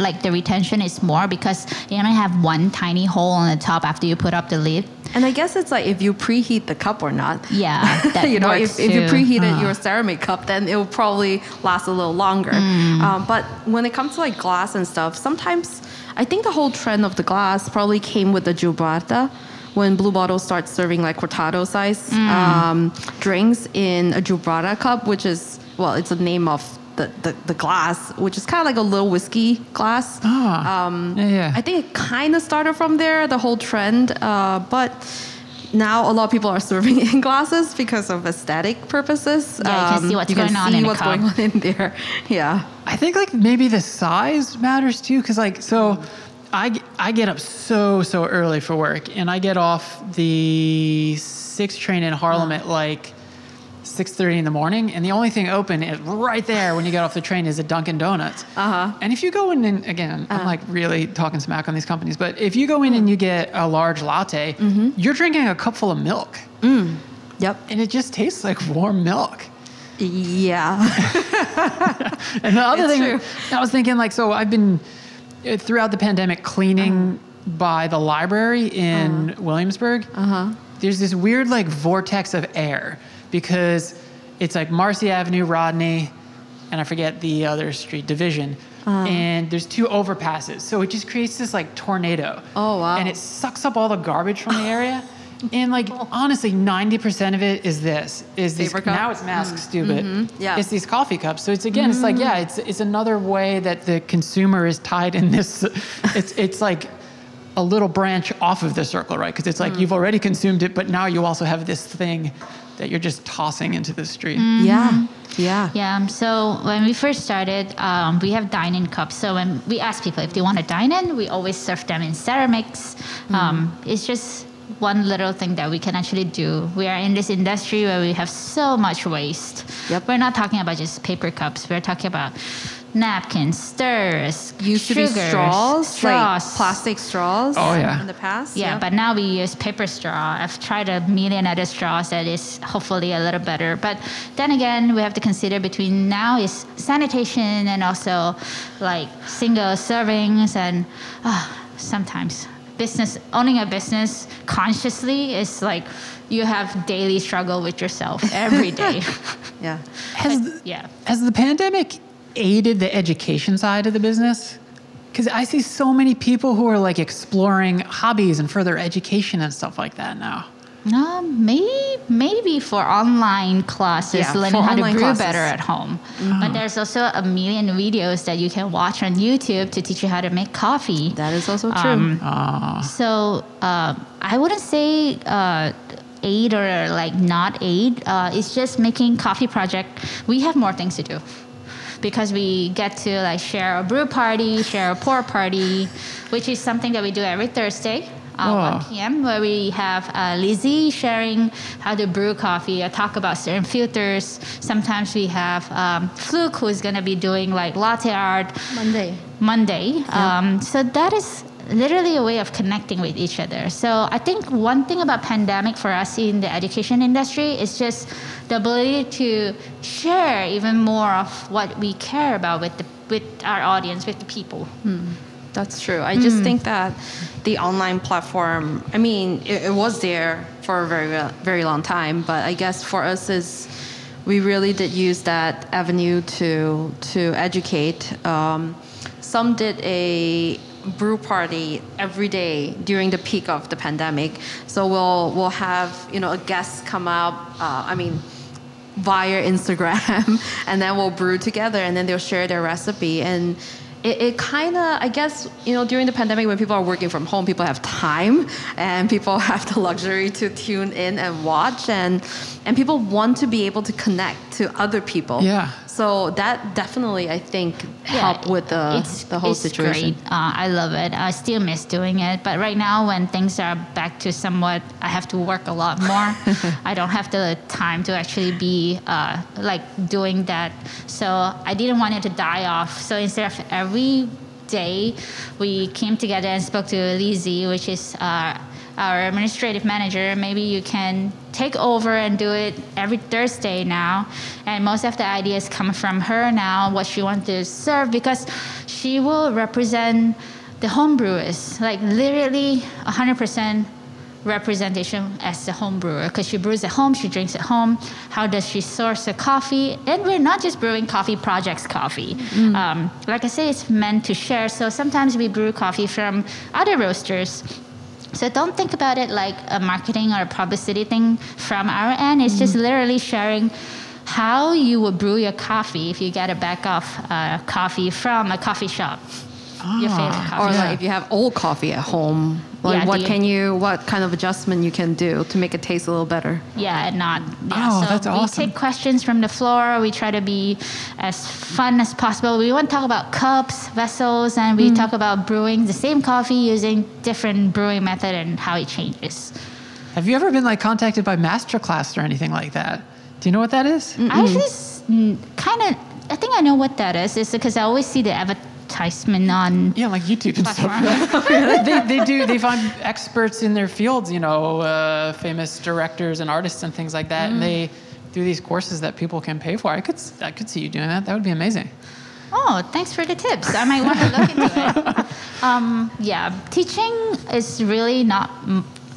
S3: like the retention is more because you only have one tiny hole on the top after you put up the lid.
S2: And I guess it's like if you preheat the cup or not.
S3: Yeah, [LAUGHS] that
S2: you know, if, if you preheated your ceramic cup, then it will probably last a little longer.
S3: Mm.
S2: Um, but when it comes to like glass and stuff, sometimes I think the whole trend of the glass probably came with the Gibraltar when Blue Bottle starts serving like cortado size
S3: Mm.
S2: um, drinks in a Gibraltar cup, which is, well, it's the name of the, the, the glass, which is kind of like a little whiskey glass.
S1: Ah,
S2: Um,
S1: yeah, yeah.
S2: I think it kind of started from there, the whole trend. Uh, but now a lot of people are [LAUGHS] serving in glasses because of aesthetic purposes.
S3: Yeah, you can see what's
S2: you can
S3: going on
S2: see
S3: in a
S2: what's
S3: cup.
S2: going on in there. [LAUGHS] Yeah.
S1: I think like maybe the size matters too, because like so, I, I get up so so early for work, and I get off the six train in Harlem at like six thirty in the morning, and the only thing open is right there when you get off the train is a Dunkin' Donuts.
S2: Uh-huh.
S1: And if you go in and again, I'm like really talking smack on these companies, but if you go in and you get a large latte,
S2: Mm-hmm.
S1: you're drinking a cup full of milk, mm.
S2: Yep.
S1: and it just tastes like warm milk.
S2: Yeah. [LAUGHS]
S1: And the other
S2: It's
S1: thing,
S2: true.
S1: I was thinking, like, so I've been uh, throughout the pandemic cleaning
S2: Uh-huh.
S1: by the library in Williamsburg. Uh-huh. There's this weird, like, vortex of air because it's like Marcy Avenue, Rodney, and I forget the other street, Division.
S2: Uh-huh.
S1: And there's two overpasses. So it just creates this, like, tornado.
S2: Oh, wow.
S1: And it sucks up all the garbage from the area. [LAUGHS] and like honestly, ninety percent of it is this is these
S2: Paper cup?
S1: now it's masks too, but
S2: Yeah.
S1: it's these coffee cups. So it's again, it's like mm-hmm. yeah, it's it's another way that the consumer is tied in this. [LAUGHS] It's it's like a little branch off of the circle, right? Because it's like mm. you've already consumed it, but now you also have this thing that you're just tossing into the street.
S2: Yeah. Yeah.
S3: Yeah. um, So when we first started, um, we have dine-in cups. So when we ask people if they want to dine in, we always serve them in ceramics. Um, it's just one little thing that we can actually do. We are in this industry where we have so much waste.
S2: Yep.
S3: We're not talking about just paper cups. We're talking about napkins, stirs,
S2: Used to be straws,
S3: straws.
S2: like plastic straws.
S1: Oh, yeah.
S2: In the past.
S3: Yeah, but now we use paper straw. I've tried a million other straws that is hopefully a little better. But then again, we have to consider between now is sanitation and also like single servings and uh, sometimes business owning a business consciously is like you have daily struggle with yourself every day. [LAUGHS]
S2: yeah.
S1: Has the,
S3: yeah.
S1: has the pandemic aided the education side of the business? Because I see so many people who are like exploring hobbies and further education and stuff like that now.
S3: No, maybe maybe for online classes,
S2: Yeah,
S3: learning how to brew
S2: classes.
S3: better at home. But there's also a million videos that you can watch on YouTube to teach you how to make coffee.
S2: That is also true.
S3: Um, So uh, I wouldn't say uh, aid or like not aid. Uh, it's just making coffee project. We have more things to do because we get to like share a brew party, share a pour party, which is something that we do every Thursday. Uh, 1 p.m. where we have uh, Lizzie sharing how to brew coffee, uh, talk about certain filters. Sometimes we have um, Fluke who's going to be doing like latte art,
S2: Monday.
S3: Monday. Um, so that is literally a way of connecting with each other. So I think one thing about pandemic for us in the education industry is just the ability to share even more of what we care about with the with our audience, with the people.
S2: That's true. I just think that the online platform, I mean, it, it was there for a very, very long time, but I guess for us is we really did use that avenue to to educate. Um, Sum did a brew party every day during the peak of the pandemic. So we'll we'll have you know a guest come up. Uh, I mean, via Instagram, [LAUGHS] and then we'll brew together, and then they'll share their recipe. And it, it kind of, I guess, you know, during the pandemic when people are working from home, people have time, and people [LAUGHS] have the luxury to tune in and watch, and and people want to be able to connect to other people.
S1: Yeah.
S2: So that definitely, I think, helped with the the whole
S3: it's
S2: situation.
S3: Great. Uh, I love it. I still miss doing it, but right now when things are back to somewhat, I have to work a lot more. [LAUGHS] I don't have the time to actually be uh, like doing that. So I didn't want it to die off. So instead of every day, we came together and spoke to Lizzie, which is. Uh, our administrative manager, maybe you can take over and do it every Thursday now. And most of the ideas come from her now, what she wants to serve, because she will represent the homebrewers, like literally 100% representation as a home brewer because she brews at home, she drinks at home. How does she source the coffee? And we're not just brewing coffee projects coffee. Um, like I say, it's meant to share. So sometimes we brew coffee from other roasters. So don't think about it like a marketing or a publicity thing from our end. It's just literally sharing how you would brew your coffee if you get a bag of uh, coffee from a coffee shop. Your favorite
S1: Ah.
S3: coffee
S2: or
S3: shop.
S2: like if you have old coffee at home, like
S3: Yeah,
S2: what
S3: you-
S2: can you, what kind of adjustment you can do to make it taste a little better?
S3: Yeah, and not. Yeah,
S1: Oh,
S3: so
S1: that's
S3: we take questions from the floor. We try to be as fun as possible. We want to talk about cups, vessels, and
S1: Mm.
S3: we talk about brewing the same coffee using different brewing method and how it changes.
S1: Have you ever been like contacted by Masterclass or anything like that? Do you know what that is?
S3: I actually kind of. I think I know what that is. It's because I always see the advertisement on.
S1: Yeah, like YouTube and stuff. [LAUGHS] they, they do. They find experts in their fields, you know, uh, famous directors and artists and things like that, and they do these courses that people can pay for. I could, I could see you doing that. That would be amazing.
S3: Oh, thanks for the tips. I might want to look into it. [LAUGHS] Um, yeah, teaching is really not.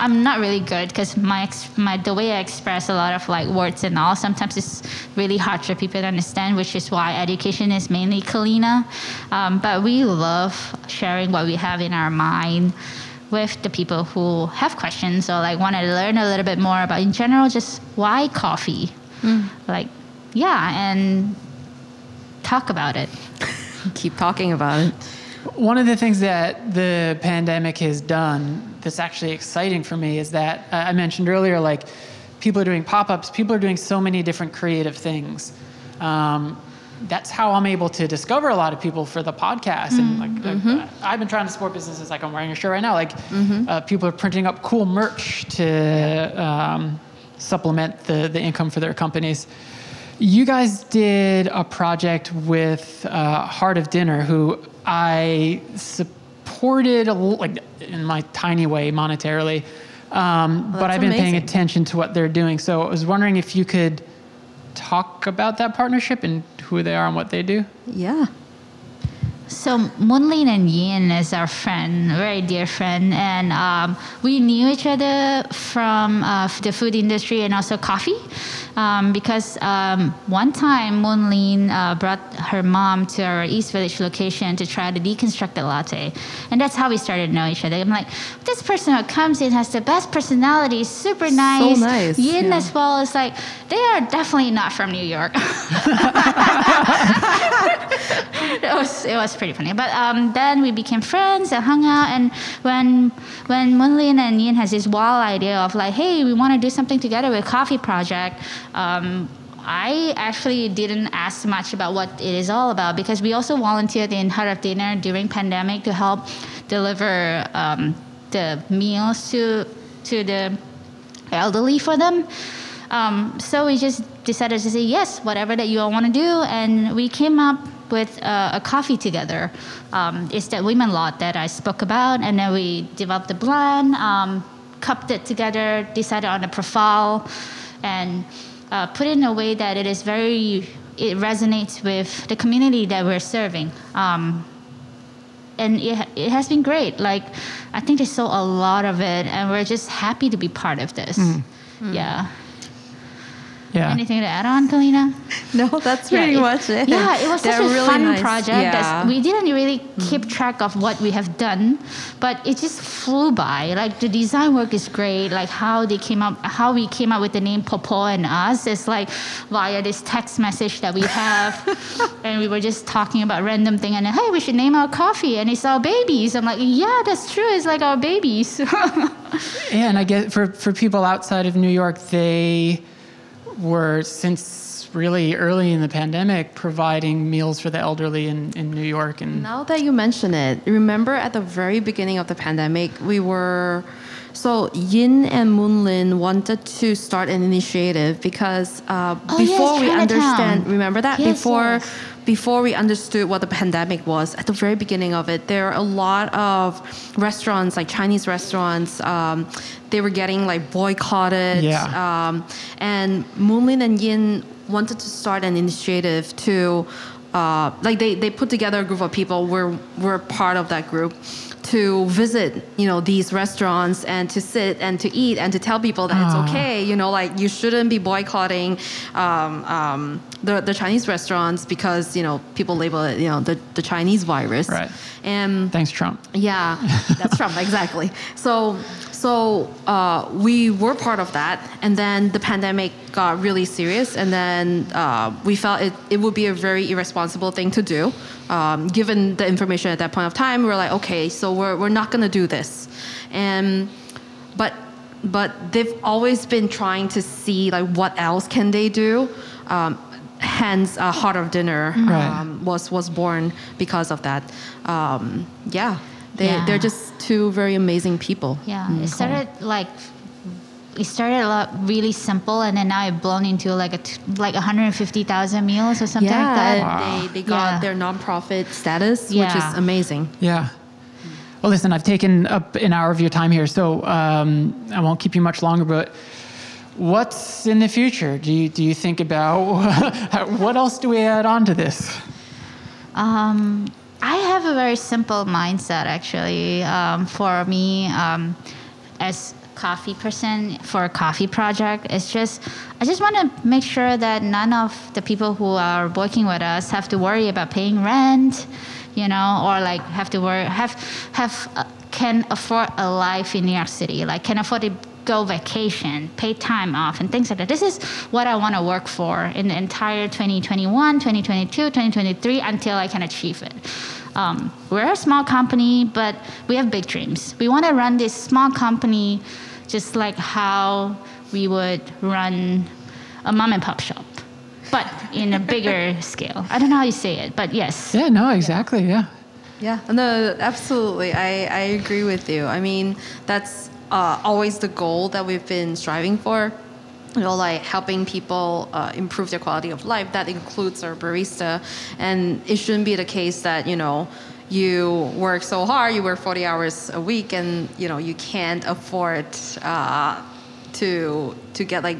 S3: Mm, I'm not really good because my ex- my the way I express a lot of like words and all sometimes it's really hard for people to understand, which is why education is mainly Kaleena. Um, but we love sharing what we have in our mind with the people who have questions or like want to learn a little bit more about in general just why coffee like yeah and talk about it
S2: Keep talking about it.
S1: One of the things that the pandemic has done that's actually exciting for me is that uh, I mentioned earlier, like people are doing pop ups, people are doing so many different creative things. Um, that's how I'm able to discover a lot of people for the podcast. And like, uh, I've been trying to support businesses like I'm wearing a shirt right now. Like, uh, people are printing up cool merch to um, supplement the, the income for their companies. You guys did a project with uh, Heart of Dinner, who I supported a like in my tiny way monetarily, um, but I've been paying attention to what they're doing. So I was wondering if you could talk about that partnership and who they are and what they do.
S2: Yeah.
S3: So Moonlynn and Yin is our friend, very dear friend, and um, we knew each other from uh, the food industry and also coffee, um, because um, one time Moonlynn uh, brought her mom to our East Village location to try to deconstruct the deconstructed latte, and that's how we started to know each other. I'm like, this person who comes in has the best personality, super nice.
S2: So nice,
S3: Yin
S2: yeah.
S3: as well is like, they are definitely not from New York. [LAUGHS] [LAUGHS] [LAUGHS] it was it was pretty funny. But um, then we became friends and hung out. And when when Moonlynn and Yin has this wild idea of like, hey, we want to do something together with Coffee Project. Um, I actually didn't ask much about what it is all about because we also volunteered in Heart of Dinner during pandemic to help deliver um, the meals to to the elderly for them. Um, so we just decided to say yes, whatever that you all want to do, and we came up with uh, a coffee together. Um, it's that women lot that I spoke about, and then we developed the blend, um, cupped it together, decided on a profile, and uh, put it in a way that it is very it resonates with the community that we're serving. Um, and it, it has been great. Like, I think they saw a lot of it, and we're just happy to be part of this. Yeah.
S1: Yeah.
S3: Anything to add on, Kaleena? [LAUGHS]
S2: No, that's
S3: Yeah,
S2: pretty
S3: it-
S2: much it.
S3: Yeah, it was such
S2: They're
S3: a
S2: really
S3: fun
S2: nice.
S3: project.
S2: Yeah.
S3: We didn't really keep track of what we have done, but it just flew by. Like the design work is great. Like how they came up, how we came up with the name Popo and us is like via this text message that we have, [LAUGHS] and we were just talking about random thing, and then, hey, we should name our coffee, and it's our babies. I'm like, yeah, that's true. It's like our babies. [LAUGHS]
S1: Yeah, and I get for for people outside of New York, they were since really early in the pandemic providing meals for the elderly in, in New York and
S2: Now that you mention it, remember at the very beginning of the pandemic, we were. So Yin and Moonlynn wanted to start an initiative because uh,
S3: Oh, yes,
S2: before we understand, remember that
S3: Yes,
S2: before
S3: yes.
S2: before we understood what the pandemic was, at the very beginning of it, there are a lot of restaurants, like Chinese restaurants, um, they were getting like boycotted.
S1: Yeah.
S2: Um, and Moonlynn and Yin wanted to start an initiative to, uh, like they, they put together a group of people. We're, we're part of that group to visit, you know, these restaurants and to sit and to eat and to tell people that
S1: Ah.
S2: it's okay, you know, like you shouldn't be boycotting um, um, the, the Chinese restaurants because, you know, people label it, you know, the, the Chinese virus.
S1: Right.
S2: And
S1: thanks Trump.
S2: yeah, that's Trump, [LAUGHS] exactly. So, so uh, we were part of that, and then the pandemic got really serious, and then uh, we felt it, it would be a very irresponsible thing to do. Um, given the information at that point of time, We're like, okay, so we're, we're not going to do this. And, but, but they've always been trying to see like what else can they do. Um, hence, uh, Heart of Dinner
S1: Right.
S2: um, was was born because of that. Um, yeah, they
S3: Yeah.
S2: they're just two very amazing people.
S3: Yeah, it started like it started a lot really simple, and then now it blown into like a t- like 150,000 meals or something
S2: Yeah,
S3: like that.
S2: and they they got
S3: Yeah.
S2: their nonprofit status, which is amazing.
S1: Yeah. Well, listen, I've taken up an hour of your time here, so um, I won't keep you much longer. But what's in the future? Do you do you think about [LAUGHS] what else do we add on to this?
S3: Um, I have a very simple mindset actually. Um, for me, um, as coffee person for a coffee project, it's just I just want to make sure that none of the people who are working with us have to worry about paying rent, you know, or like have to worry have have. Uh, can afford a life in New York City, like can afford to go vacation, pay time off, and things like that. This is what I want to work for in the entire 2021, 2022, 2023 until I can achieve it. Um, we're a small company, but we have big dreams. We want to run this small company just like how we would run a mom and pop shop, but in a bigger [LAUGHS] scale. I don't know how you say it, but yes.
S1: Yeah, no, exactly. Yeah.
S2: Yeah, no, absolutely. I, I agree with you. I mean, that's uh, always the goal that we've been striving for. You know, like helping people uh, improve their quality of life. That includes our barista, and it shouldn't be the case that you know you work so hard, you work 40 hours a week, and you know you can't afford uh, to to get like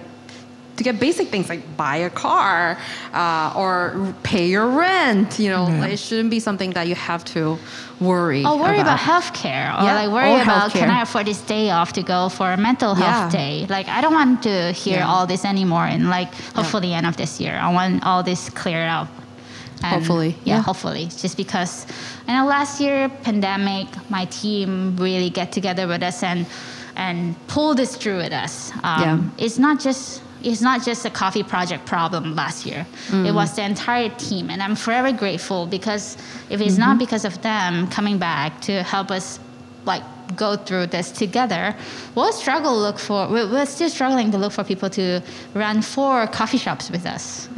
S2: to get basic things like buy a car uh, or pay your rent. You know,
S1: Yeah.
S2: it shouldn't be something that you have to worry.
S3: Or worry about, healthcare, or
S2: Yeah,
S3: like worry
S2: or
S3: about can. I afford this day off to go for a mental health
S2: Yeah.
S3: day? Like I don't want to hear
S2: Yeah.
S3: all this anymore. And like hopefully the end of this year, I want all this cleared up. And,
S2: Hopefully,
S3: yeah,
S2: yeah.
S3: hopefully. Just because I know last year pandemic, my team really get together with us and and pull this through with us. Um,
S2: Yeah.
S3: It's not just it's not just a coffee project problem last year.
S2: Mm.
S3: It was the entire team, and I'm forever grateful because if it's
S2: Mm-hmm.
S3: not because of them coming back to help us, like go through this together, we'll struggle look for. We're, we're still struggling to look for people to run four coffee shops with us.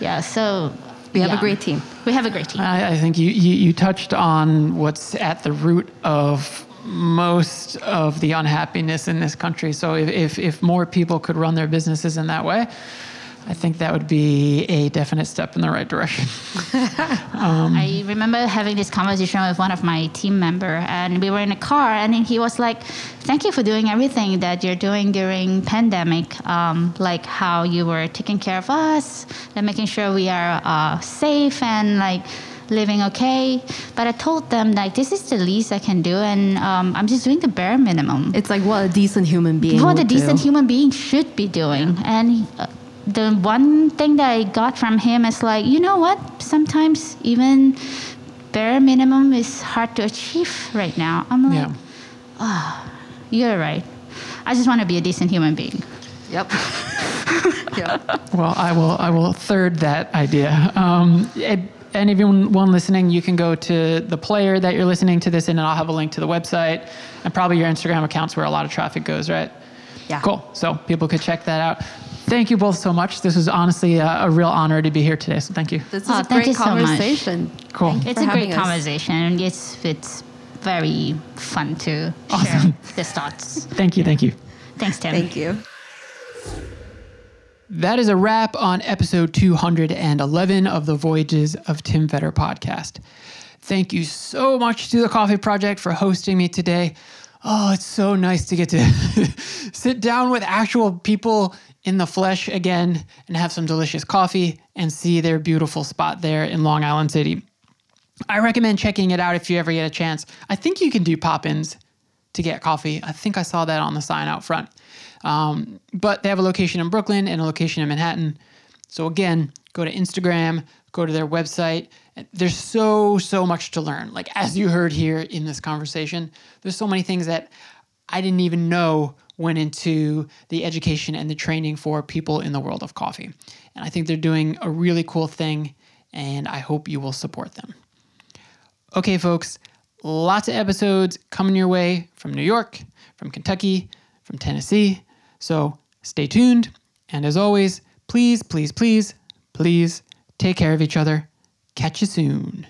S3: Yeah, so
S2: Mm. We have a great team.
S3: We have a great team.
S1: I, I think you, you, you touched on what's at the root of most of the unhappiness in this country. So if, if, if more people could run their businesses in that way, I think that would be a definite step in the right direction. [LAUGHS]
S3: I remember having this conversation with one of my team member, and we were in a car, and he was like, "Thank you for doing everything that you're doing during pandemic, um, like how you were taking care of us, and making sure we are uh, safe and like." Living okay but i told them like this is the least i can do and um, i'm just doing the bare minimum
S2: It's like what a decent human being.
S3: what a decent
S2: do.
S3: human being should be doing. And uh, the one thing that I got from him is like, you know what? Sometimes even bare minimum is hard to achieve right now. I'm like,
S1: Yeah.
S3: you're right. I just want to be a decent human being.
S2: Yep. [LAUGHS] [LAUGHS] yeah.
S1: Well, I will. I will third that idea. Um, it, and everyone listening, you can go to the player that you're listening to this in, and I'll have a link to the website and probably your Instagram accounts where a lot of traffic goes. Right?
S2: Yeah.
S1: Cool. So people could check that out. Thank you both so much. This was honestly a, a real honor to be here today. So thank you.
S2: This is
S3: Oh,
S2: a
S3: thank
S2: great
S3: you so
S2: conversation.
S1: Cool.
S3: It's a great
S2: us.
S3: conversation. and It's it's very fun to
S1: Awesome.
S3: share this thoughts.
S1: Thank you. Thank you.
S3: Thanks, Tim.
S2: Thank you.
S1: That is a wrap on episode 211 of the Voyages of Tim Vetter podcast. Thank you so much to the Coffee Project for hosting me today. Oh, it's so nice to get to [LAUGHS] sit down with actual people in the flesh again and have some delicious coffee and see their beautiful spot there in Long Island City. I recommend checking it out if you ever get a chance. I think you can do pop ins to get coffee. I think I saw that on the sign out front. Um, but they have a location in Brooklyn and a location in Manhattan. So again, go to Instagram, go to their website. There's so, so much to learn. Like as you heard here in this conversation, there's so many things that I didn't even know went into the education and the training for people in the world of coffee. And I think they're doing a really cool thing, and I hope you will support them. Okay, folks, lots of episodes coming your way from New York, from Kentucky, from Tennessee. So stay tuned. And as always, please, please, please, please take care of each other. Catch you soon.